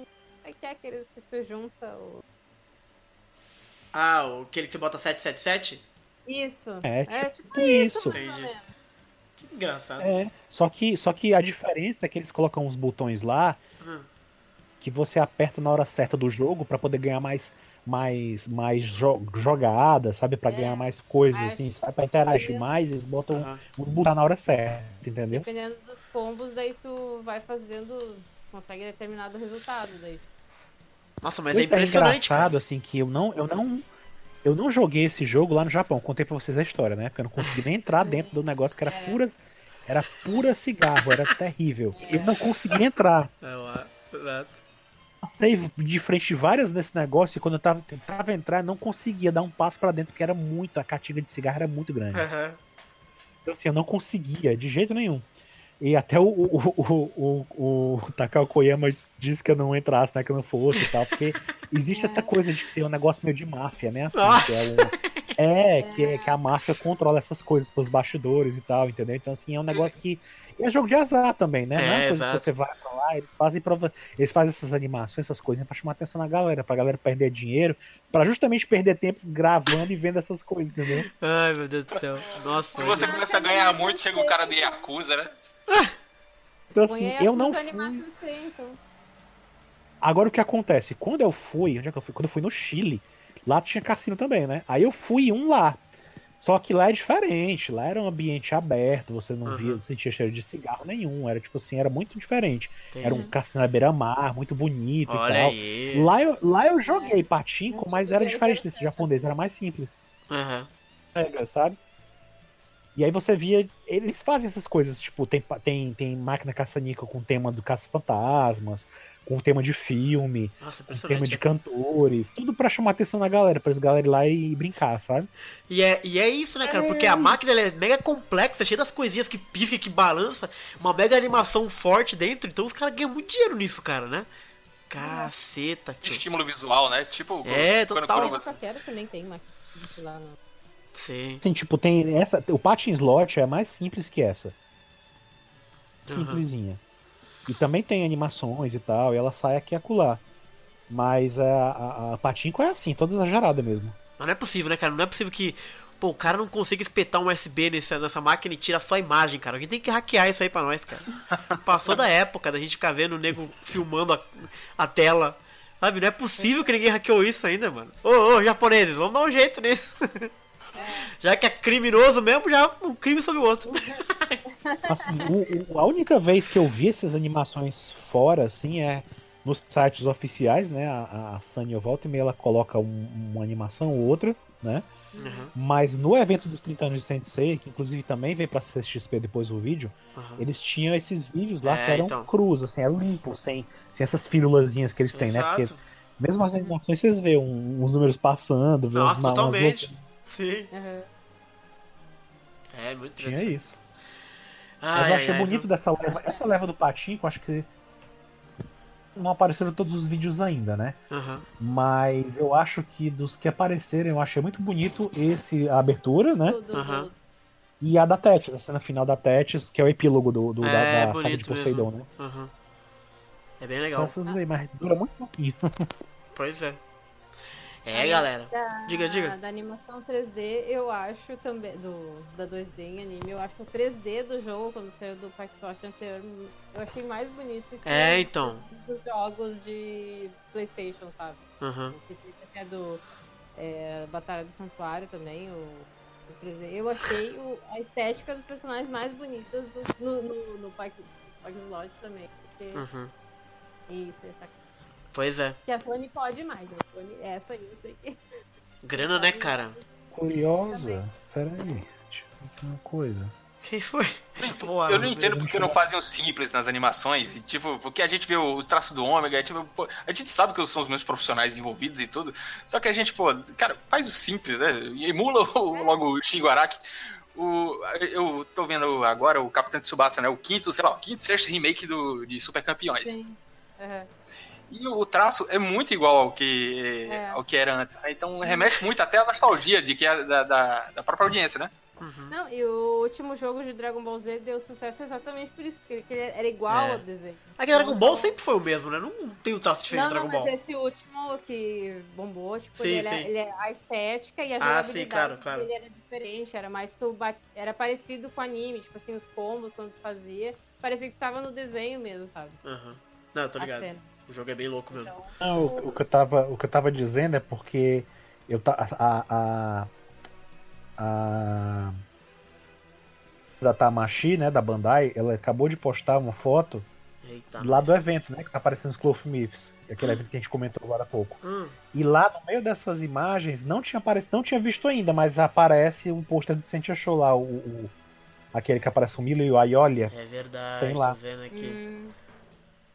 S4: Como é que é aqueles que tu junta o.
S1: Ah, o- aquele que você bota 777?
S4: Isso.
S2: É,
S4: tipo,
S2: tipo
S4: isso.
S2: isso.
S1: Que engraçado.
S2: É. Só que, só que a diferença é que eles colocam uns botões lá
S1: Hum.
S2: que você aperta na hora certa do jogo pra poder ganhar mais mais mais jo jogada, sabe? Pra
S4: É.
S2: ganhar mais coisas assim, sabe? Pra interagir mais, eles botam uns botões na hora certa, entendeu?
S4: Dependendo dos combos, daí tu vai fazendo. Consegue determinado resultado daí.
S1: Nossa, mas
S2: Pois
S1: é impressionante, cara.
S2: engraçado assim que eu não eu não eu não joguei esse jogo lá no Japão. Contei pra vocês a história, né? Porque eu não consegui nem entrar dentro do negócio que era pura era pura cigarro, era terrível. Eu não consegui entrar.
S1: É, lá, exato.
S2: Passei de frente de várias desse negócio e quando eu tava, tentava entrar, eu não conseguia dar um passo pra dentro, porque era muito, a catinga de cigarro era muito grande.
S1: Aham.
S2: Então assim, eu não conseguia, de jeito nenhum. E até o, o, o, o, o Takao Koyama disse que eu não entrasse, né? Que eu não fosse e tal, porque existe essa coisa de ser um negócio meio de máfia, né? Assim, que é, um- é, que, é, que a máfia controla essas coisas pelos bastidores e tal, entendeu? Então, assim, é um negócio que. E é jogo de azar também, né? Não é
S1: É,
S2: coisa
S1: exato.
S2: que você vai pra lá, eles fazem prova. Eles fazem essas animações, essas coisinhas pra chamar atenção da galera, pra galera perder dinheiro, pra justamente perder tempo gravando e vendo essas coisas, entendeu?
S1: Ai, meu Deus do céu. Nossa.
S3: Se você começa a ganhar muito, chega o cara do Yakuza, né?
S2: Então, assim, eu não fui. Agora o que acontece? Quando eu fui, onde é que eu fui? Quando eu fui no Chile, lá tinha cassino também, né? Aí eu fui um lá. Só que lá é diferente, lá era um ambiente aberto, você não
S1: Uhum.
S2: via, não sentia cheiro de cigarro nenhum, era tipo assim, era muito diferente.
S1: Entendi.
S2: Era um cassino à beira-mar, muito bonito e
S1: Olha
S2: tal.
S1: aí.
S2: Lá eu, lá eu joguei patinco, mas
S4: tipo
S2: era diferente desse japonês, era mais simples,
S1: Aham.
S2: regra, sabe? E aí você via, eles fazem essas coisas, tipo, tem, tem, tem máquina caça-níquel com tema do caça-fantasmas, com tema de filme,
S1: Nossa,
S2: com tema de cantores, tudo pra chamar a atenção da galera, pra eles galera ir lá e brincar, sabe?
S1: E é, e é isso, né, cara? Porque a máquina ela é mega complexa, cheia das coisinhas que pisca, que balança, uma mega animação forte dentro, então os caras ganham muito dinheiro nisso, cara, né? Caceta, tio.
S3: Estímulo visual, né? Tipo,
S1: É,
S3: quando-
S1: total.
S3: quando
S4: Taquero também tem uma lá no...
S1: Sim.
S2: Assim, tipo, tem essa. O patin slot é mais simples que essa. Simplesinha. E também tem animações e tal, e ela sai aqui e acolá. Mas a, a, a Patinco é assim, toda exagerada mesmo.
S1: Mas não é possível, né, cara? Não é possível que. Pô, o cara não consiga espetar um USB nessa, nessa máquina e tira só a imagem, cara. Alguém tem que hackear isso aí pra nós, cara. Passou da época da gente ficar vendo o nego filmando a, a tela. Sabe? Não é possível que ninguém hackeou isso ainda, mano. Ô, ô, japoneses, vamos dar um jeito nisso. Já que é criminoso mesmo, já um crime sobre o outro.
S2: Assim, o- o- a única vez que eu vi essas animações fora, assim, é nos sites oficiais, né? A, a Sunny volta e meia ela coloca um- uma animação ou outra, né?
S1: Uhum,
S2: Mas no evento dos 30 anos de Sensei, que inclusive também veio pra CXP depois do vídeo,
S1: uhum.
S2: eles tinham esses vídeos lá
S1: É,
S2: que eram
S1: então.
S2: crus, assim, era limpo, sem, sem essas firulazinhas que eles têm, né? Porque
S1: Exato.
S2: mesmo as animações vocês vê um, uns números passando, vê
S1: Nossa,
S2: umas, umas
S1: totalmente.
S2: loucuras.
S1: Sim.
S4: Aham.
S1: É, muito
S2: Tinha
S1: interessante.
S2: isso.
S1: Ai,
S2: Mas eu achei
S1: ai,
S2: bonito dessa leva. Essa leva do Patinco, acho que não apareceram todos os vídeos ainda, né?
S1: Aham.
S2: Mas eu acho que dos que apareceram, eu achei muito bonito esse a abertura, né?
S4: Tudo.
S2: E a da Tétis, a cena final da Tétis, que é o epílogo do, do-
S1: É,
S2: da, da saga de Poseidon,
S1: mesmo.
S2: né?
S1: Aham. É bem legal.
S2: essas aí, mas dura muito pouquinho.
S1: Pois é. É, galera.
S4: Da,
S1: Diga, diga.
S4: Da animação 3D, eu acho também. Do, da 2D em anime, eu acho que o 3D do jogo, quando saiu do Paxort anterior, eu achei mais bonito que
S1: É, então.
S4: dos jogos de PlayStation, sabe? Fica até do é, Batalha do Santuário também, o, o 3D. Eu achei o- a estética dos personagens mais bonitas do, no, no, no Slot também. Porque
S1: Uhum.
S4: isso, tá,
S1: Pois é.
S4: que a Sony pode mais. A Sony, essa aí eu sei que.
S1: Grana, né, cara?
S2: Curiosa. Pera aí. Deixa eu ver uma coisa.
S1: Quem foi? Boa,
S3: Eu não entendo porque não fazem o simples nas animações. E, tipo, porque a gente vê o traço do ômega, e, tipo, pô, a gente sabe que são os meus profissionais envolvidos e tudo. Só que a gente, pô, cara, faz o simples, né? E Emula o- logo o Shingo Araki. O, eu tô vendo agora o Capitão Tsubasa, né? O quinto, sei lá, o quinto, sexto remake do, de Super Campeões.
S4: Sim. Aham.
S3: E o traço é muito igual ao que,
S4: É.
S3: ao que era antes. né? Então remete muito até à nostalgia de que é da, da, da própria audiência, né?
S1: Uhum.
S4: Não, e o último jogo de Dragon Ball Z deu sucesso exatamente por isso, porque ele era igual
S1: É.
S4: ao desenho.
S1: É que Dragon
S4: Não
S1: Ball sempre foi o mesmo, né? Não tem o traço diferente
S4: Não,
S1: do
S4: não,
S1: Dragon
S4: mas
S1: Ball.
S4: esse último que bombou, tipo,
S1: Sim,
S4: ele,
S1: sim.
S4: é, ele é a estética e a
S1: Ah,
S4: jogabilidade
S1: sim, claro, claro.
S4: dele era diferente, era mais tu era parecido com anime, tipo assim, os combos quando tu fazia, parecia que tava no desenho mesmo, sabe?
S1: Aham. Não, tô
S4: a
S1: ligado. O jogo é bem louco mesmo.
S2: Não, o, o que eu tava, o que eu tava dizendo é porque eu ta, a, a, a da Tamashi, né, da Bandai, ela acabou de postar uma foto
S1: Eita.
S2: lá do evento, né, que tá aparecendo os Cloth Myths, aquele evento que a gente comentou agora há pouco.
S1: Hum,
S2: E lá no meio dessas imagens não tinha aparecido, não tinha visto ainda, mas aparece um pôster do Sentia Show lá, o, o- aquele que aparece o Milo e o Aiolia.
S1: é verdade,
S2: Tem lá.
S1: tô vendo aqui.
S4: hum,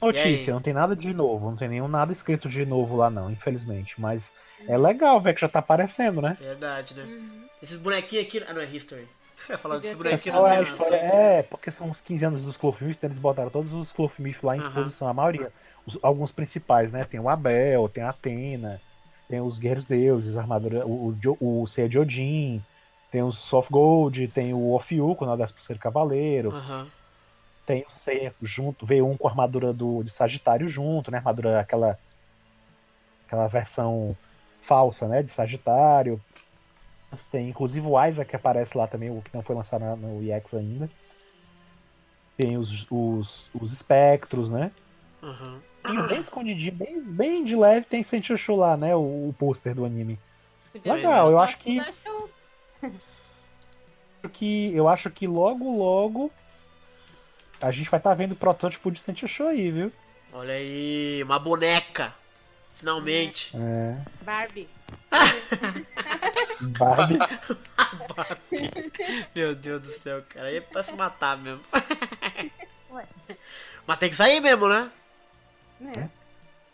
S2: Notícia, não tem nada de novo, não tem nenhum nada escrito de novo lá não, infelizmente, mas é legal ver que já tá aparecendo, né?
S1: Verdade, né?
S4: uhum.
S1: Esses bonequinhos aqui. Ah, não, é History. Desses
S4: Podia ter
S1: bonequinhos
S2: Pessoal,
S1: não
S2: é, história-
S1: nada.
S2: é, porque são os 15 anos dos então eles botaram todos os Clothmith lá em exposição, a maioria. Os- alguns principais, né? Tem o Abel, tem a Atena, tem os Guerreiros Deuses, a armadura, o, o, o Seiya de Odin, tem o Soft Gold, tem o Ofiu, com o Nordeste por ser Cavaleiro,
S1: Aham.
S2: Tem o Seiya junto, veio um com a armadura do, de Sagitário junto, né? Armadura, aquela, aquela versão falsa, né? De Sagitário. Tem inclusive o Isaac que aparece lá também, o que não foi lançado na- no EX ainda. Tem os, os, os espectros, né?
S1: Aham.
S2: Tem bem escondidinho, bem, bem de leve, tem Sentia Show lá, né? O, o pôster do anime.
S4: Podia
S2: Legal,
S4: ser
S2: eu acho que-. Que eu acho que logo, logo a gente vai estar vendo o protótipo de Sentia Show aí, viu?
S1: Olha aí, uma boneca. Finalmente.
S2: É.
S4: Barbie.
S2: Barbie.
S1: Meu Deus do céu, cara. Aí é pra se matar mesmo.
S4: Ué.
S1: Mas tem que sair mesmo, né?
S4: Né?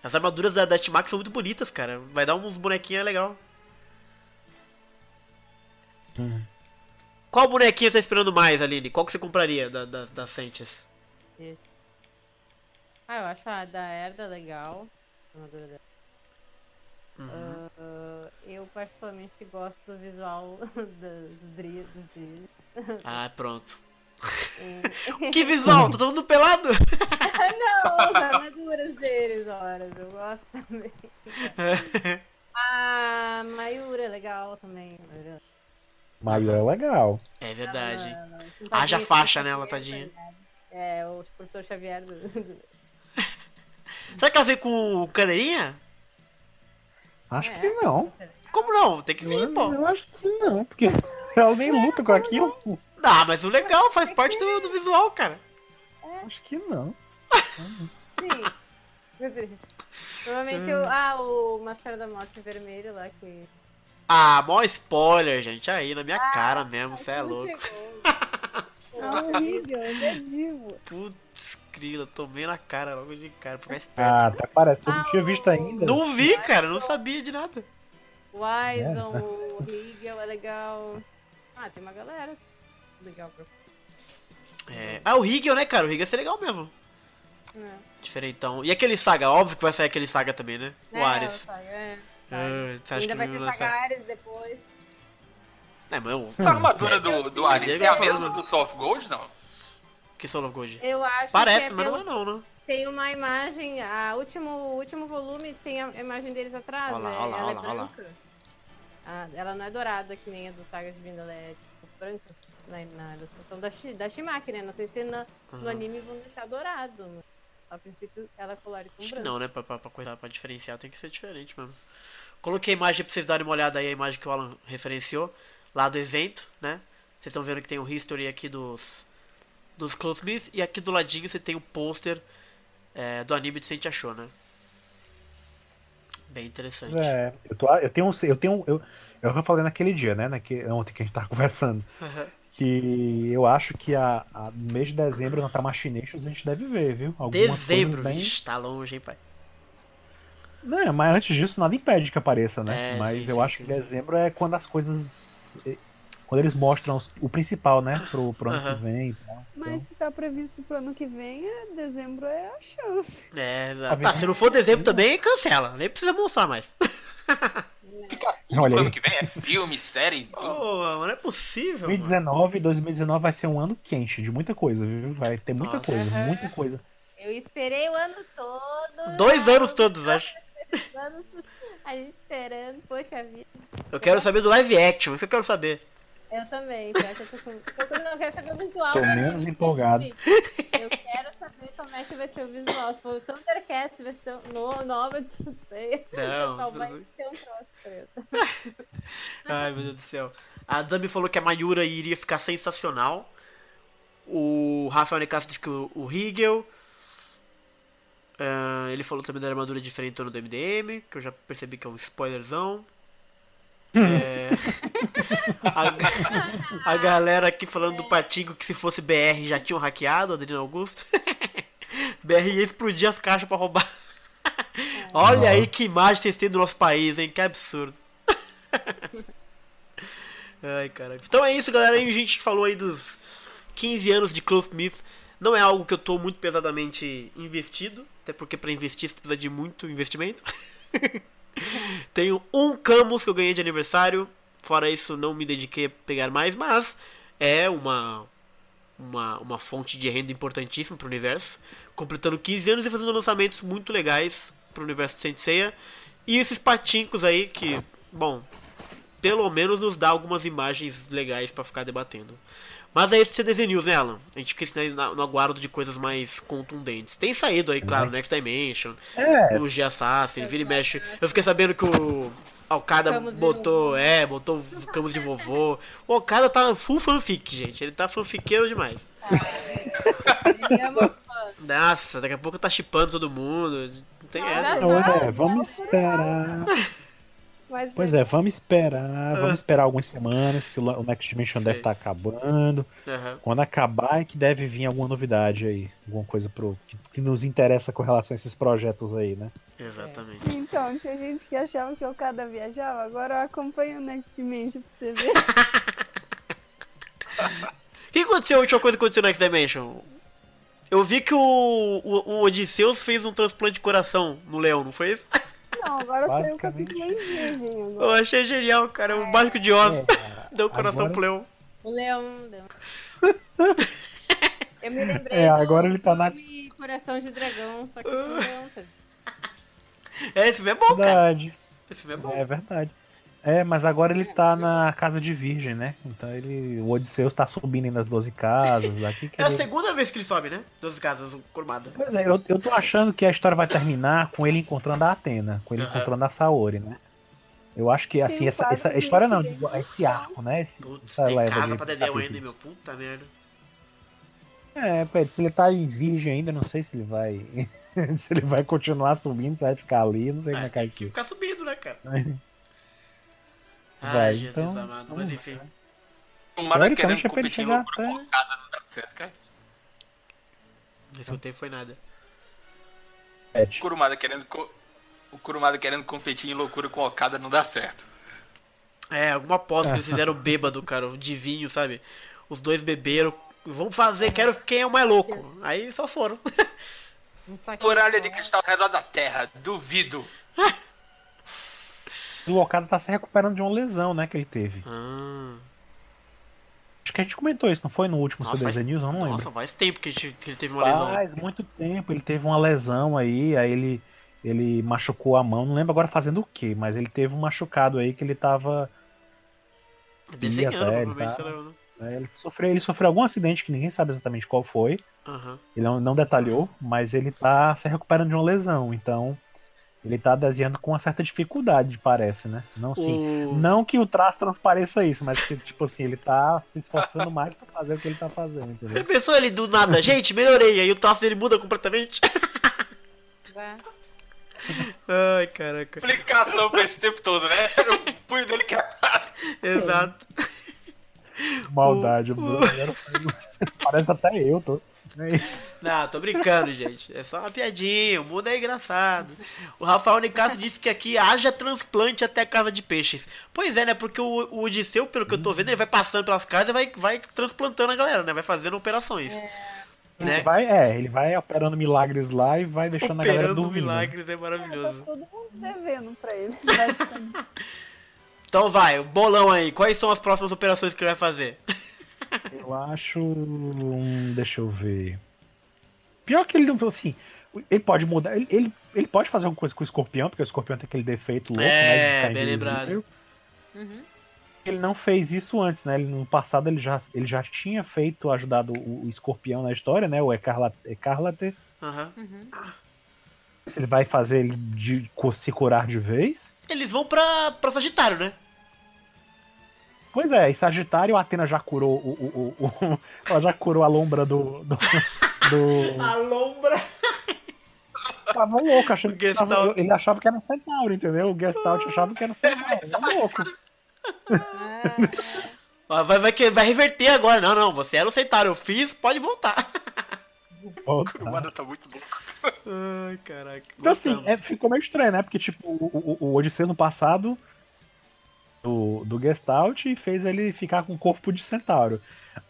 S1: As armaduras da, da T-Max são muito bonitas, cara. Vai dar uns bonequinhos legal.
S2: Hum.
S1: Qual bonequinha você tá esperando mais, Aline? Qual que você compraria da, das, das Sentias?
S4: Ah, eu acho a da Herda legal. A armadura dela. Ah, eu particularmente gosto do visual dos Dri- dos Dri-
S1: Ah, pronto. Que visual? Tô todo mundo pelado?
S4: Não, as armaduras deles, horas. Eu gosto também. A Mayura é legal também. Mayura.
S2: Maio é legal.
S1: É verdade.
S4: Ela- ela-
S1: Haja
S4: tadinha,
S1: faixa nela, tadinha.
S4: tá? É, o professor Xavier do.
S1: Será que ela veio com cadeirinha?
S2: Acho
S4: É.
S2: que não.
S1: Como não? Tem que vir,
S2: Eu,
S1: pô.
S2: eu acho que não, porque ela nem luta com aquilo.
S1: Ah, mas o legal faz parte do, do visual, cara.
S2: Acho que não.
S4: Sim. Provavelmente o. Ah, o Máscara da Morte vermelho lá que.
S1: Ah, mó spoiler, gente. Aí, na minha cara mesmo, cê é louco.
S5: É horrível, ele é divo.
S1: Putz, grila, tomei na cara logo de cara, pra ficar esperto.
S2: Ah, até parece. Tu não tinha visto ainda.
S1: Não vi, cara, não sabia de nada.
S4: O Wyson, o Rigel é legal. Ah, tem uma galera legal pra.
S1: É... Ah, o Rigel, né, cara? O Rigel ia ser legal mesmo.
S4: É.
S1: Diferentão. E aquele Saga? Óbvio que vai sair aquele Saga também, né? O
S4: É,
S1: Ares.
S4: Saga, é.
S1: Ah, você acha
S4: Ainda
S1: que
S4: vai ter
S1: lançar?
S4: Sagares depois.
S1: É, mas o...
S3: Essa armadura do, do Ares é a mesma do Soul of Gold, não?
S1: Que Soul of Gold?
S4: Eu acho
S1: Parece,
S4: que é
S1: mas
S4: pelo-
S1: não é não, né?
S4: Tem uma imagem, a último, o último volume tem a imagem deles atrás.
S1: Olha lá,
S4: é,
S1: olha lá,
S4: ela
S1: olha
S4: é
S1: lá, olha lá.
S4: branca. Ah, ela não é dourada que nem a do Saga de Vinda, ela é tipo branca. Na, na ilustração da, da Shimaki, né? Não sei se na- no
S1: Uhum.
S4: anime vão deixar dourado. mas A princípio ela é colorida com
S1: Acho que
S4: branco.
S1: não, né? Pra, pra, pra, coisa- pra diferenciar tem que ser diferente mesmo. Coloquei a imagem pra vocês darem uma olhada aí, a imagem que o Alan referenciou, lá do evento, né? Vocês estão vendo que tem o history aqui dos dos Clothsmith e aqui do ladinho você tem o pôster é, do anime de Sente Achou, né? Bem interessante.
S2: É, eu, tô, eu tenho, eu tenho, eu, eu já falei naquele dia, né, naque, ontem que a gente tava conversando, que eu acho que a, a- no mês de dezembro na Tamashinations a gente deve ver, viu? Algumas
S1: Dezembro,
S2: coisas bem-
S1: vixe, tá longe, hein, pai.
S2: Não, mas antes disso nada impede que apareça, né?
S1: É,
S2: mas
S1: sim,
S2: eu
S1: sim,
S2: acho
S1: sim,
S2: que
S1: sim.
S2: dezembro é quando as coisas. Quando eles mostram os- o principal, né? Pro, pro ano que vem e tal.
S5: Mas se tá previsto pro ano que vem, é dezembro é a chance.
S1: É,
S2: Tá
S1: tá, se não for dezembro também, cancela. Nem precisa mostrar mais.
S3: Fica tudo
S2: Olha
S3: pro ano que vem, é filme, série. tudo.
S1: Pô, mano, não é possível. mano.
S2: 2019, 2019 vai ser um ano quente de muita coisa, viu? Vai ter muita
S1: Nossa.
S2: coisa, muita coisa.
S4: Eu esperei o ano todo.
S1: Dois anos todos, acho.
S4: dois anos, a gente esperando. Poxa vida.
S1: Eu quero saber do live action, isso eu quero saber.
S4: Eu também, eu tô com. Eu não quero saber o visual.
S2: Tô
S4: né?
S2: menos empolgado.
S4: Eu quero saber como é que vai ser o visual. Se for o Thundercats, versão no, nova de Sensei.
S1: Não,
S4: vai ter um troço preto.
S1: Ai, meu Deus do céu. A Dami falou que a Mayura iria ficar sensacional. O Rafael Necasso disse que o, o Hegel. Ah, ele falou também da armadura diferente do MDM, que eu já percebi que é um spoilerzão. É, a, a galera aqui falando do Patinco que se fosse BR já tinham hackeado, Adriano Augusto. BR ia explodir as caixas pra roubar. Olha aí que imagem vocês têm do nosso país, hein? Que absurdo. Ai, caraca. Então é isso, galera. Aí a gente falou aí dos 15 anos de Clothsmith. Não é algo que eu tô muito pesadamente investido. Até porque pra investir você precisa de muito investimento. Tenho um Camus que eu ganhei de aniversário. Fora isso, não me dediquei a pegar mais, mas é uma uma, uma fonte de renda importantíssima pro universo. Completando 15 anos e fazendo lançamentos muito legais pro universo de Saint Seiya. E esses patincos aí que, bom, pelo menos nos dá algumas imagens legais pra ficar debatendo. Mas é esse CDZ News, né, Alan? A gente fica no aguardo de coisas mais contundentes. Tem saído aí, claro, Next Dimension,
S2: É,
S1: o G Assassin, vira e mexe. Eu fiquei sabendo que o
S4: Camus de
S1: botou, é, botou o Camus de vovô. O Okada tá full fanfic, gente. Ele tá fanfiqueiro demais.
S4: Ele ama os fãs.
S1: Nossa, daqui a pouco tá chipando todo mundo. Não tem essa.
S2: então, é, vamos esperar.
S4: Mas
S2: Pois é, vamos esperar. Vamos esperar algumas semanas que o Next Dimension
S1: Sei.
S2: deve estar acabando.
S1: Aham.
S2: Quando acabar é que deve vir alguma novidade aí. Alguma coisa pro, que, que nos interessa com relação a esses projetos aí, né?
S1: Exatamente.
S5: Então, tinha gente que achava que o Okada viajava, agora eu acompanho o Next Dimension pra você ver.
S1: O que aconteceu? A última coisa que aconteceu no Next Dimension? Eu vi que o, o, o Odisseus fez um transplante de coração no leão, não foi isso?
S5: Não, agora saiu o capítulo virgem
S1: Eu achei genial, cara. O Mágico de Oz
S2: É, cara.
S1: deu coração
S2: Agora-
S1: pro leão.
S4: O leão. leão. Eu me lembrei.
S2: É,
S4: do
S2: agora ele tá na-
S4: Coração de Dragão, só que com um leão. tá?
S1: É, esse filme é bom, cara.
S2: Verdade.
S1: Esse filme é bom.
S2: É verdade. É, mas agora ele tá na casa de virgem, né? Então ele. O Odisseus tá subindo aí nas 12 casas. Aqui que
S1: É a
S2: ele-
S1: segunda vez que ele sobe, né? Das casas, o Kurumada.
S2: Pois é, eu, eu tô achando que a história vai terminar com ele encontrando a Atena, com ele
S1: Aham.
S2: encontrando a Saori, né? Eu acho que, assim, essa, essa história não, digo, esse arco, né? Esse,
S1: Putz,
S2: essa
S1: tem
S2: leva
S1: casa
S2: de
S1: pra Dedéu ainda, meu. Puta merda.
S2: É, Pedro, se ele tá em virgem ainda, não sei se ele vai. se ele vai continuar subindo, se vai ficar ali, não sei como
S1: É,
S2: é que é
S1: tem que ficar subindo, né, cara? Ah,
S2: Vai,
S1: Jesus
S2: então,
S1: amado. Mas enfim.
S3: O Mara querendo
S2: é
S3: competir em
S2: chegar
S3: loucura
S2: até-
S3: com Okada não dá certo, cara.
S1: Escutei foi nada.
S3: O Kurumada querendo, co- o Kurumada querendo competir em loucura com Okada não dá certo.
S1: É, alguma aposta que eles fizeram bêbado, cara, de vinho, sabe? Os dois beberam. Vamos fazer, quero quem é o mais louco. Aí só foram.
S3: Muralha de cristal ao redor da terra, duvido.
S2: O Okada tá se recuperando de uma lesão, né, que ele teve.
S1: Ah,
S2: Acho que a gente comentou isso, não foi no último
S1: Nossa,
S2: CDZ
S1: faz-
S2: News? Eu não lembro.
S1: nossa, faz tempo que, gente- que ele teve uma lesão.
S2: Faz muito tempo, ele teve uma lesão aí, aí ele, ele machucou a mão, não lembro agora fazendo o que, mas ele teve um machucado aí que ele tava.
S1: Desenhando,
S2: até, ele
S1: provavelmente.
S2: tá-
S1: né?
S2: né, ele, sofreu, ele sofreu algum acidente que ninguém sabe exatamente qual foi,
S1: Aham.
S2: ele não, não detalhou, mas ele tá se recuperando de uma lesão, então ele tá desenhando com uma certa dificuldade, parece, né? Não assim.
S1: O...
S2: Não que o traço transpareça isso, mas que, tipo assim, ele tá se esforçando mais pra fazer o que ele tá fazendo, entendeu?
S1: Ele pensou ele do nada, gente, melhorei. Aí o traço dele muda completamente.
S4: Vai.
S1: Ai, caraca.
S3: Explicação pra esse tempo todo, né? Era o punho dele quebrado.
S1: Exato.
S2: Maldade,
S1: O-
S2: o Parece até eu, tô. Né?
S1: Não, tô brincando, gente. É só uma piadinha. O mundo é engraçado. O Rafael Nicasso disse que aqui haja transplante até a casa de peixes. Pois é, né? Porque o, o Odisseu, pelo que eu tô vendo, ele vai passando pelas casas e vai, vai transplantando a galera, né? Vai fazendo operações.
S2: Ele
S1: Né?
S2: vai, é, ele vai operando milagres lá e vai deixando a galera
S1: Operando milagres é
S5: Tá
S1: maravilhoso.
S5: todo mundo devendo pra ele.
S1: Então vai, o bolão aí. Quais são as próximas operações que ele vai fazer?
S2: Eu acho. deixa eu ver. Pior que ele não. Assim, ele pode mudar. Ele, ele, ele pode fazer alguma coisa com o escorpião, porque o escorpião tem aquele defeito louco,
S1: É,
S2: né? de ficar
S1: bem
S2: invisível.
S1: lembrado.
S4: Uhum.
S2: Ele não fez isso antes, né? Ele, no passado ele já, ele já tinha feito, ajudado o, o escorpião na história, né? O Ecarlate.
S4: Uhum.
S2: Se ele vai fazer ele de, se curar de vez.
S1: Eles vão pra, pra Sagitário, né?
S2: Pois é, e Sagitário, a Atena já curou o. o, o, o- ela já curou a lombra do. do, do-
S1: A lombra.
S2: Tava louco, achando
S1: O
S2: que tava, ele achava que era um centauro, entendeu? O Gestalt achava que era um centauro. Tá louco.
S4: Ah,
S1: Vai, vai, vai reverter agora. Não, não, você era o Centauro. Eu fiz, pode voltar.
S2: Volta.
S3: Kurumada tá muito louco.
S1: Ai, caraca.
S2: Então, assim, é, ficou meio estranho, né? Porque, tipo, o, o, o Odisseus no passado do, do Gestalt fez ele ficar com o corpo de centauro.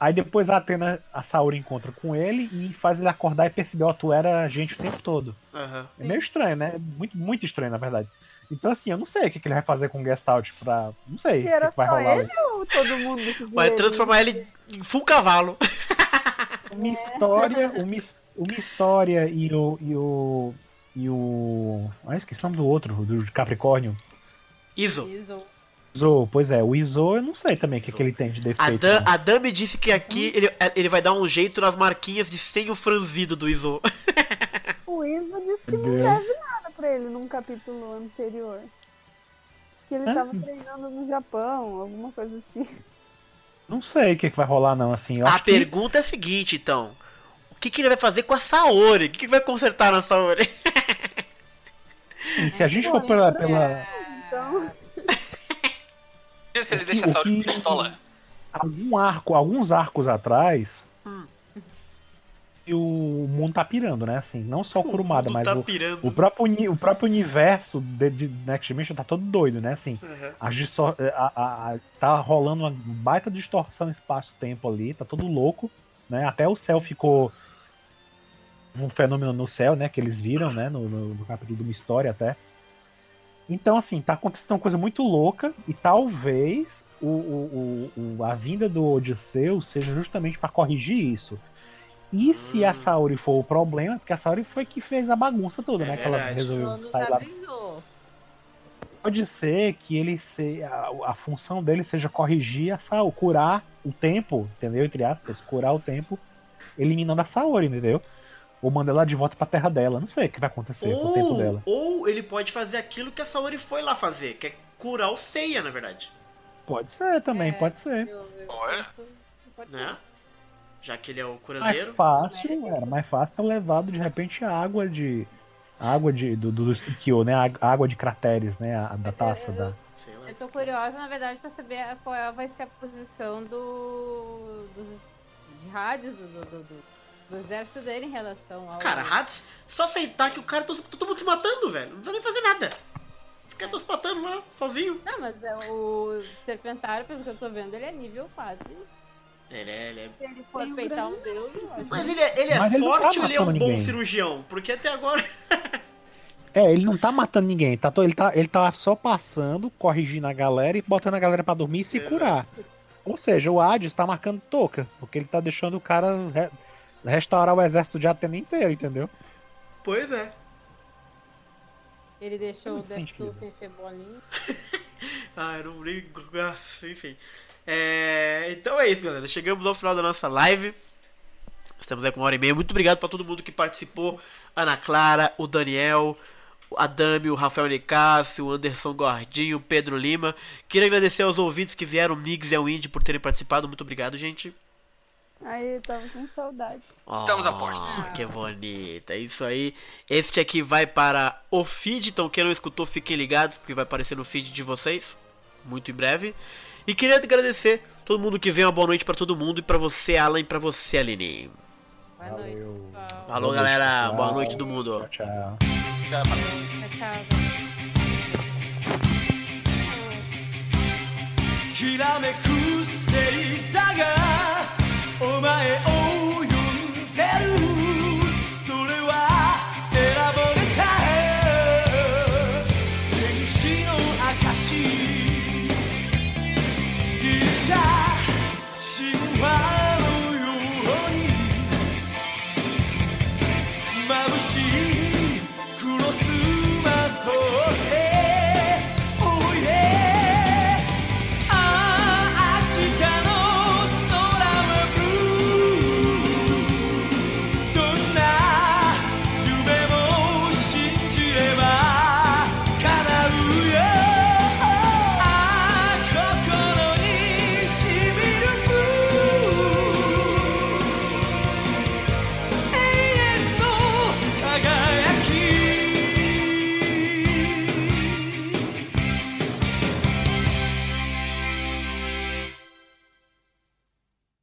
S2: Aí depois a Atena, a Saori encontra com ele e faz ele acordar e perceber, ó, tu era gente o tempo todo.
S1: Aham.
S2: É meio estranho, né? Muito, muito estranho, na verdade. Então, assim, eu não sei o que, que ele vai fazer com o Gestalt pra. Não sei.
S5: E
S2: o
S5: era
S2: que, vai
S5: só
S2: rolar.
S5: ele ou todo mundo
S1: Vai
S5: ele?
S1: transformar ele em full cavalo.
S2: Uma história. Uma, uma história e o. E o. E o. Ah, esqueci o nome do outro, do Capricórnio.
S1: Iso.
S4: Iso.
S2: Iso, pois é, o Iso eu não sei também o que,
S1: Iso.
S2: que ele tem de
S1: A,
S2: defeito.
S1: Dan,
S2: né?
S1: a Dan me disse que aqui ele, ele vai dar um jeito nas marquinhas de senho franzido do Iso.
S5: O Isa disse que não deve nada pra ele num capítulo anterior. Que ele
S2: Ah.
S5: tava treinando no Japão, alguma coisa assim.
S2: Não sei o que, que vai rolar, não. Assim, eu
S1: A
S2: acho que-
S1: pergunta é a seguinte, então. O que, que ele vai fazer com a Saori? O que, que vai consertar na Saori?
S2: se a gente for pela. pela
S5: Então,
S3: E se ele
S2: O
S3: deixa
S2: o que-
S3: pistola?
S2: algum arco, alguns arcos atrás.
S1: Hum.
S2: E o mundo tá pirando, né? Assim, não só o Kurumada, mas
S1: tá
S2: o, o, próprio, o próprio universo de, de Next Dimension tá todo doido, né? Assim,
S1: Uhum.
S2: a- a- a- tá rolando uma baita distorção espaço-tempo ali, tá todo louco, né? Até o céu ficou um fenômeno no céu, né? Que eles viram, né? No, no, no capítulo de uma história até. Então, assim, tá acontecendo uma coisa muito louca e talvez o, o, o- a vinda do Odisseu seja justamente pra corrigir isso. E se a
S1: Hum.
S2: Saori for o problema, porque a Saori foi que fez a bagunça toda,
S1: É
S2: né? Que ela resolveu sair lá.
S4: avisou.
S2: Pode ser que ele se, a, a função dele seja corrigir a Saori, curar o tempo, entendeu? Entre aspas, curar o tempo, eliminando a Saori, entendeu? Ou manda ela de volta pra terra dela. Não sei o que vai acontecer com o tempo
S1: Ou,
S2: dela.
S1: ou ele pode fazer aquilo que a Saori foi lá fazer, que é curar o Seiya, na verdade.
S2: Pode ser também,
S4: É.
S2: pode ser.
S4: Eu- eu
S3: Olha.
S4: pode
S1: Né?
S4: ser.
S1: Já que ele é o
S2: mais
S1: curandeiro.
S2: fácil, era mais fácil ter levado de repente a água de. a água de. do, do, do Kyo, né? A água de crateres, né? A, da taça
S4: eu-
S2: da.
S1: Lá.
S4: Eu tô curiosa, na verdade, pra saber qual é- vai ser a posição do. dos de rádios do, do, do, do exército dele em relação ao.
S1: Cara, Hades, só aceitar que o cara tá todo mundo se matando, velho. Não precisa nem fazer nada. Os caras estão se matando lá, sozinho.
S4: Não, mas é o Serpentário, pelo que eu tô vendo, ele é nível quase.
S1: Ele é, ele é.
S4: Se ele for peitar um deus, eu acho.
S1: Mas ele é, ele é
S2: Mas ele não tá
S1: forte ou ele é um
S2: matando
S1: bom
S2: ninguém.
S1: cirurgião? Porque até agora.
S2: É, ele não tá matando ninguém, tá, ele, tá, ele tá só passando, corrigindo a galera e botando a galera pra dormir e se
S1: Exato.
S2: curar. Ou seja, o Hades tá marcando toca, porque ele tá deixando o cara re- restaurar o exército de Atena inteiro, entendeu?
S1: Pois é.
S4: Ele deixou o. Deathloop sem ser bolinho.
S1: Ah, eu não brigo. Nossa, enfim. É, então é isso, galera. Chegamos ao final da nossa live. Estamos aí com uma hora e meia. Muito obrigado pra todo mundo que participou. Ana Clara, o Daniel, a Dami, o Rafael Nicásio, o Anderson Gordinho, o Pedro Lima. Queria agradecer aos ouvintes que vieram, o Mix e o Indy, por terem participado. Muito obrigado, gente.
S5: Aí, tava com saudade.
S3: Estamos a posto.
S1: Oh, Que bonita. É isso aí. Este aqui vai para o feed. Então, quem não escutou, fiquem ligados, porque vai aparecer no feed de vocês. Muito em breve. E queria agradecer todo mundo que veio. Uma boa noite para todo mundo. E para você, Alan, e para você, Aline.
S4: Boa noite,
S2: Valeu.
S4: pessoal.
S1: Falou, galera.
S2: Tchau.
S1: Boa noite, todo mundo.
S2: Tchau, tchau.
S4: Tchau, tchau.
S6: きらめく星座が お前を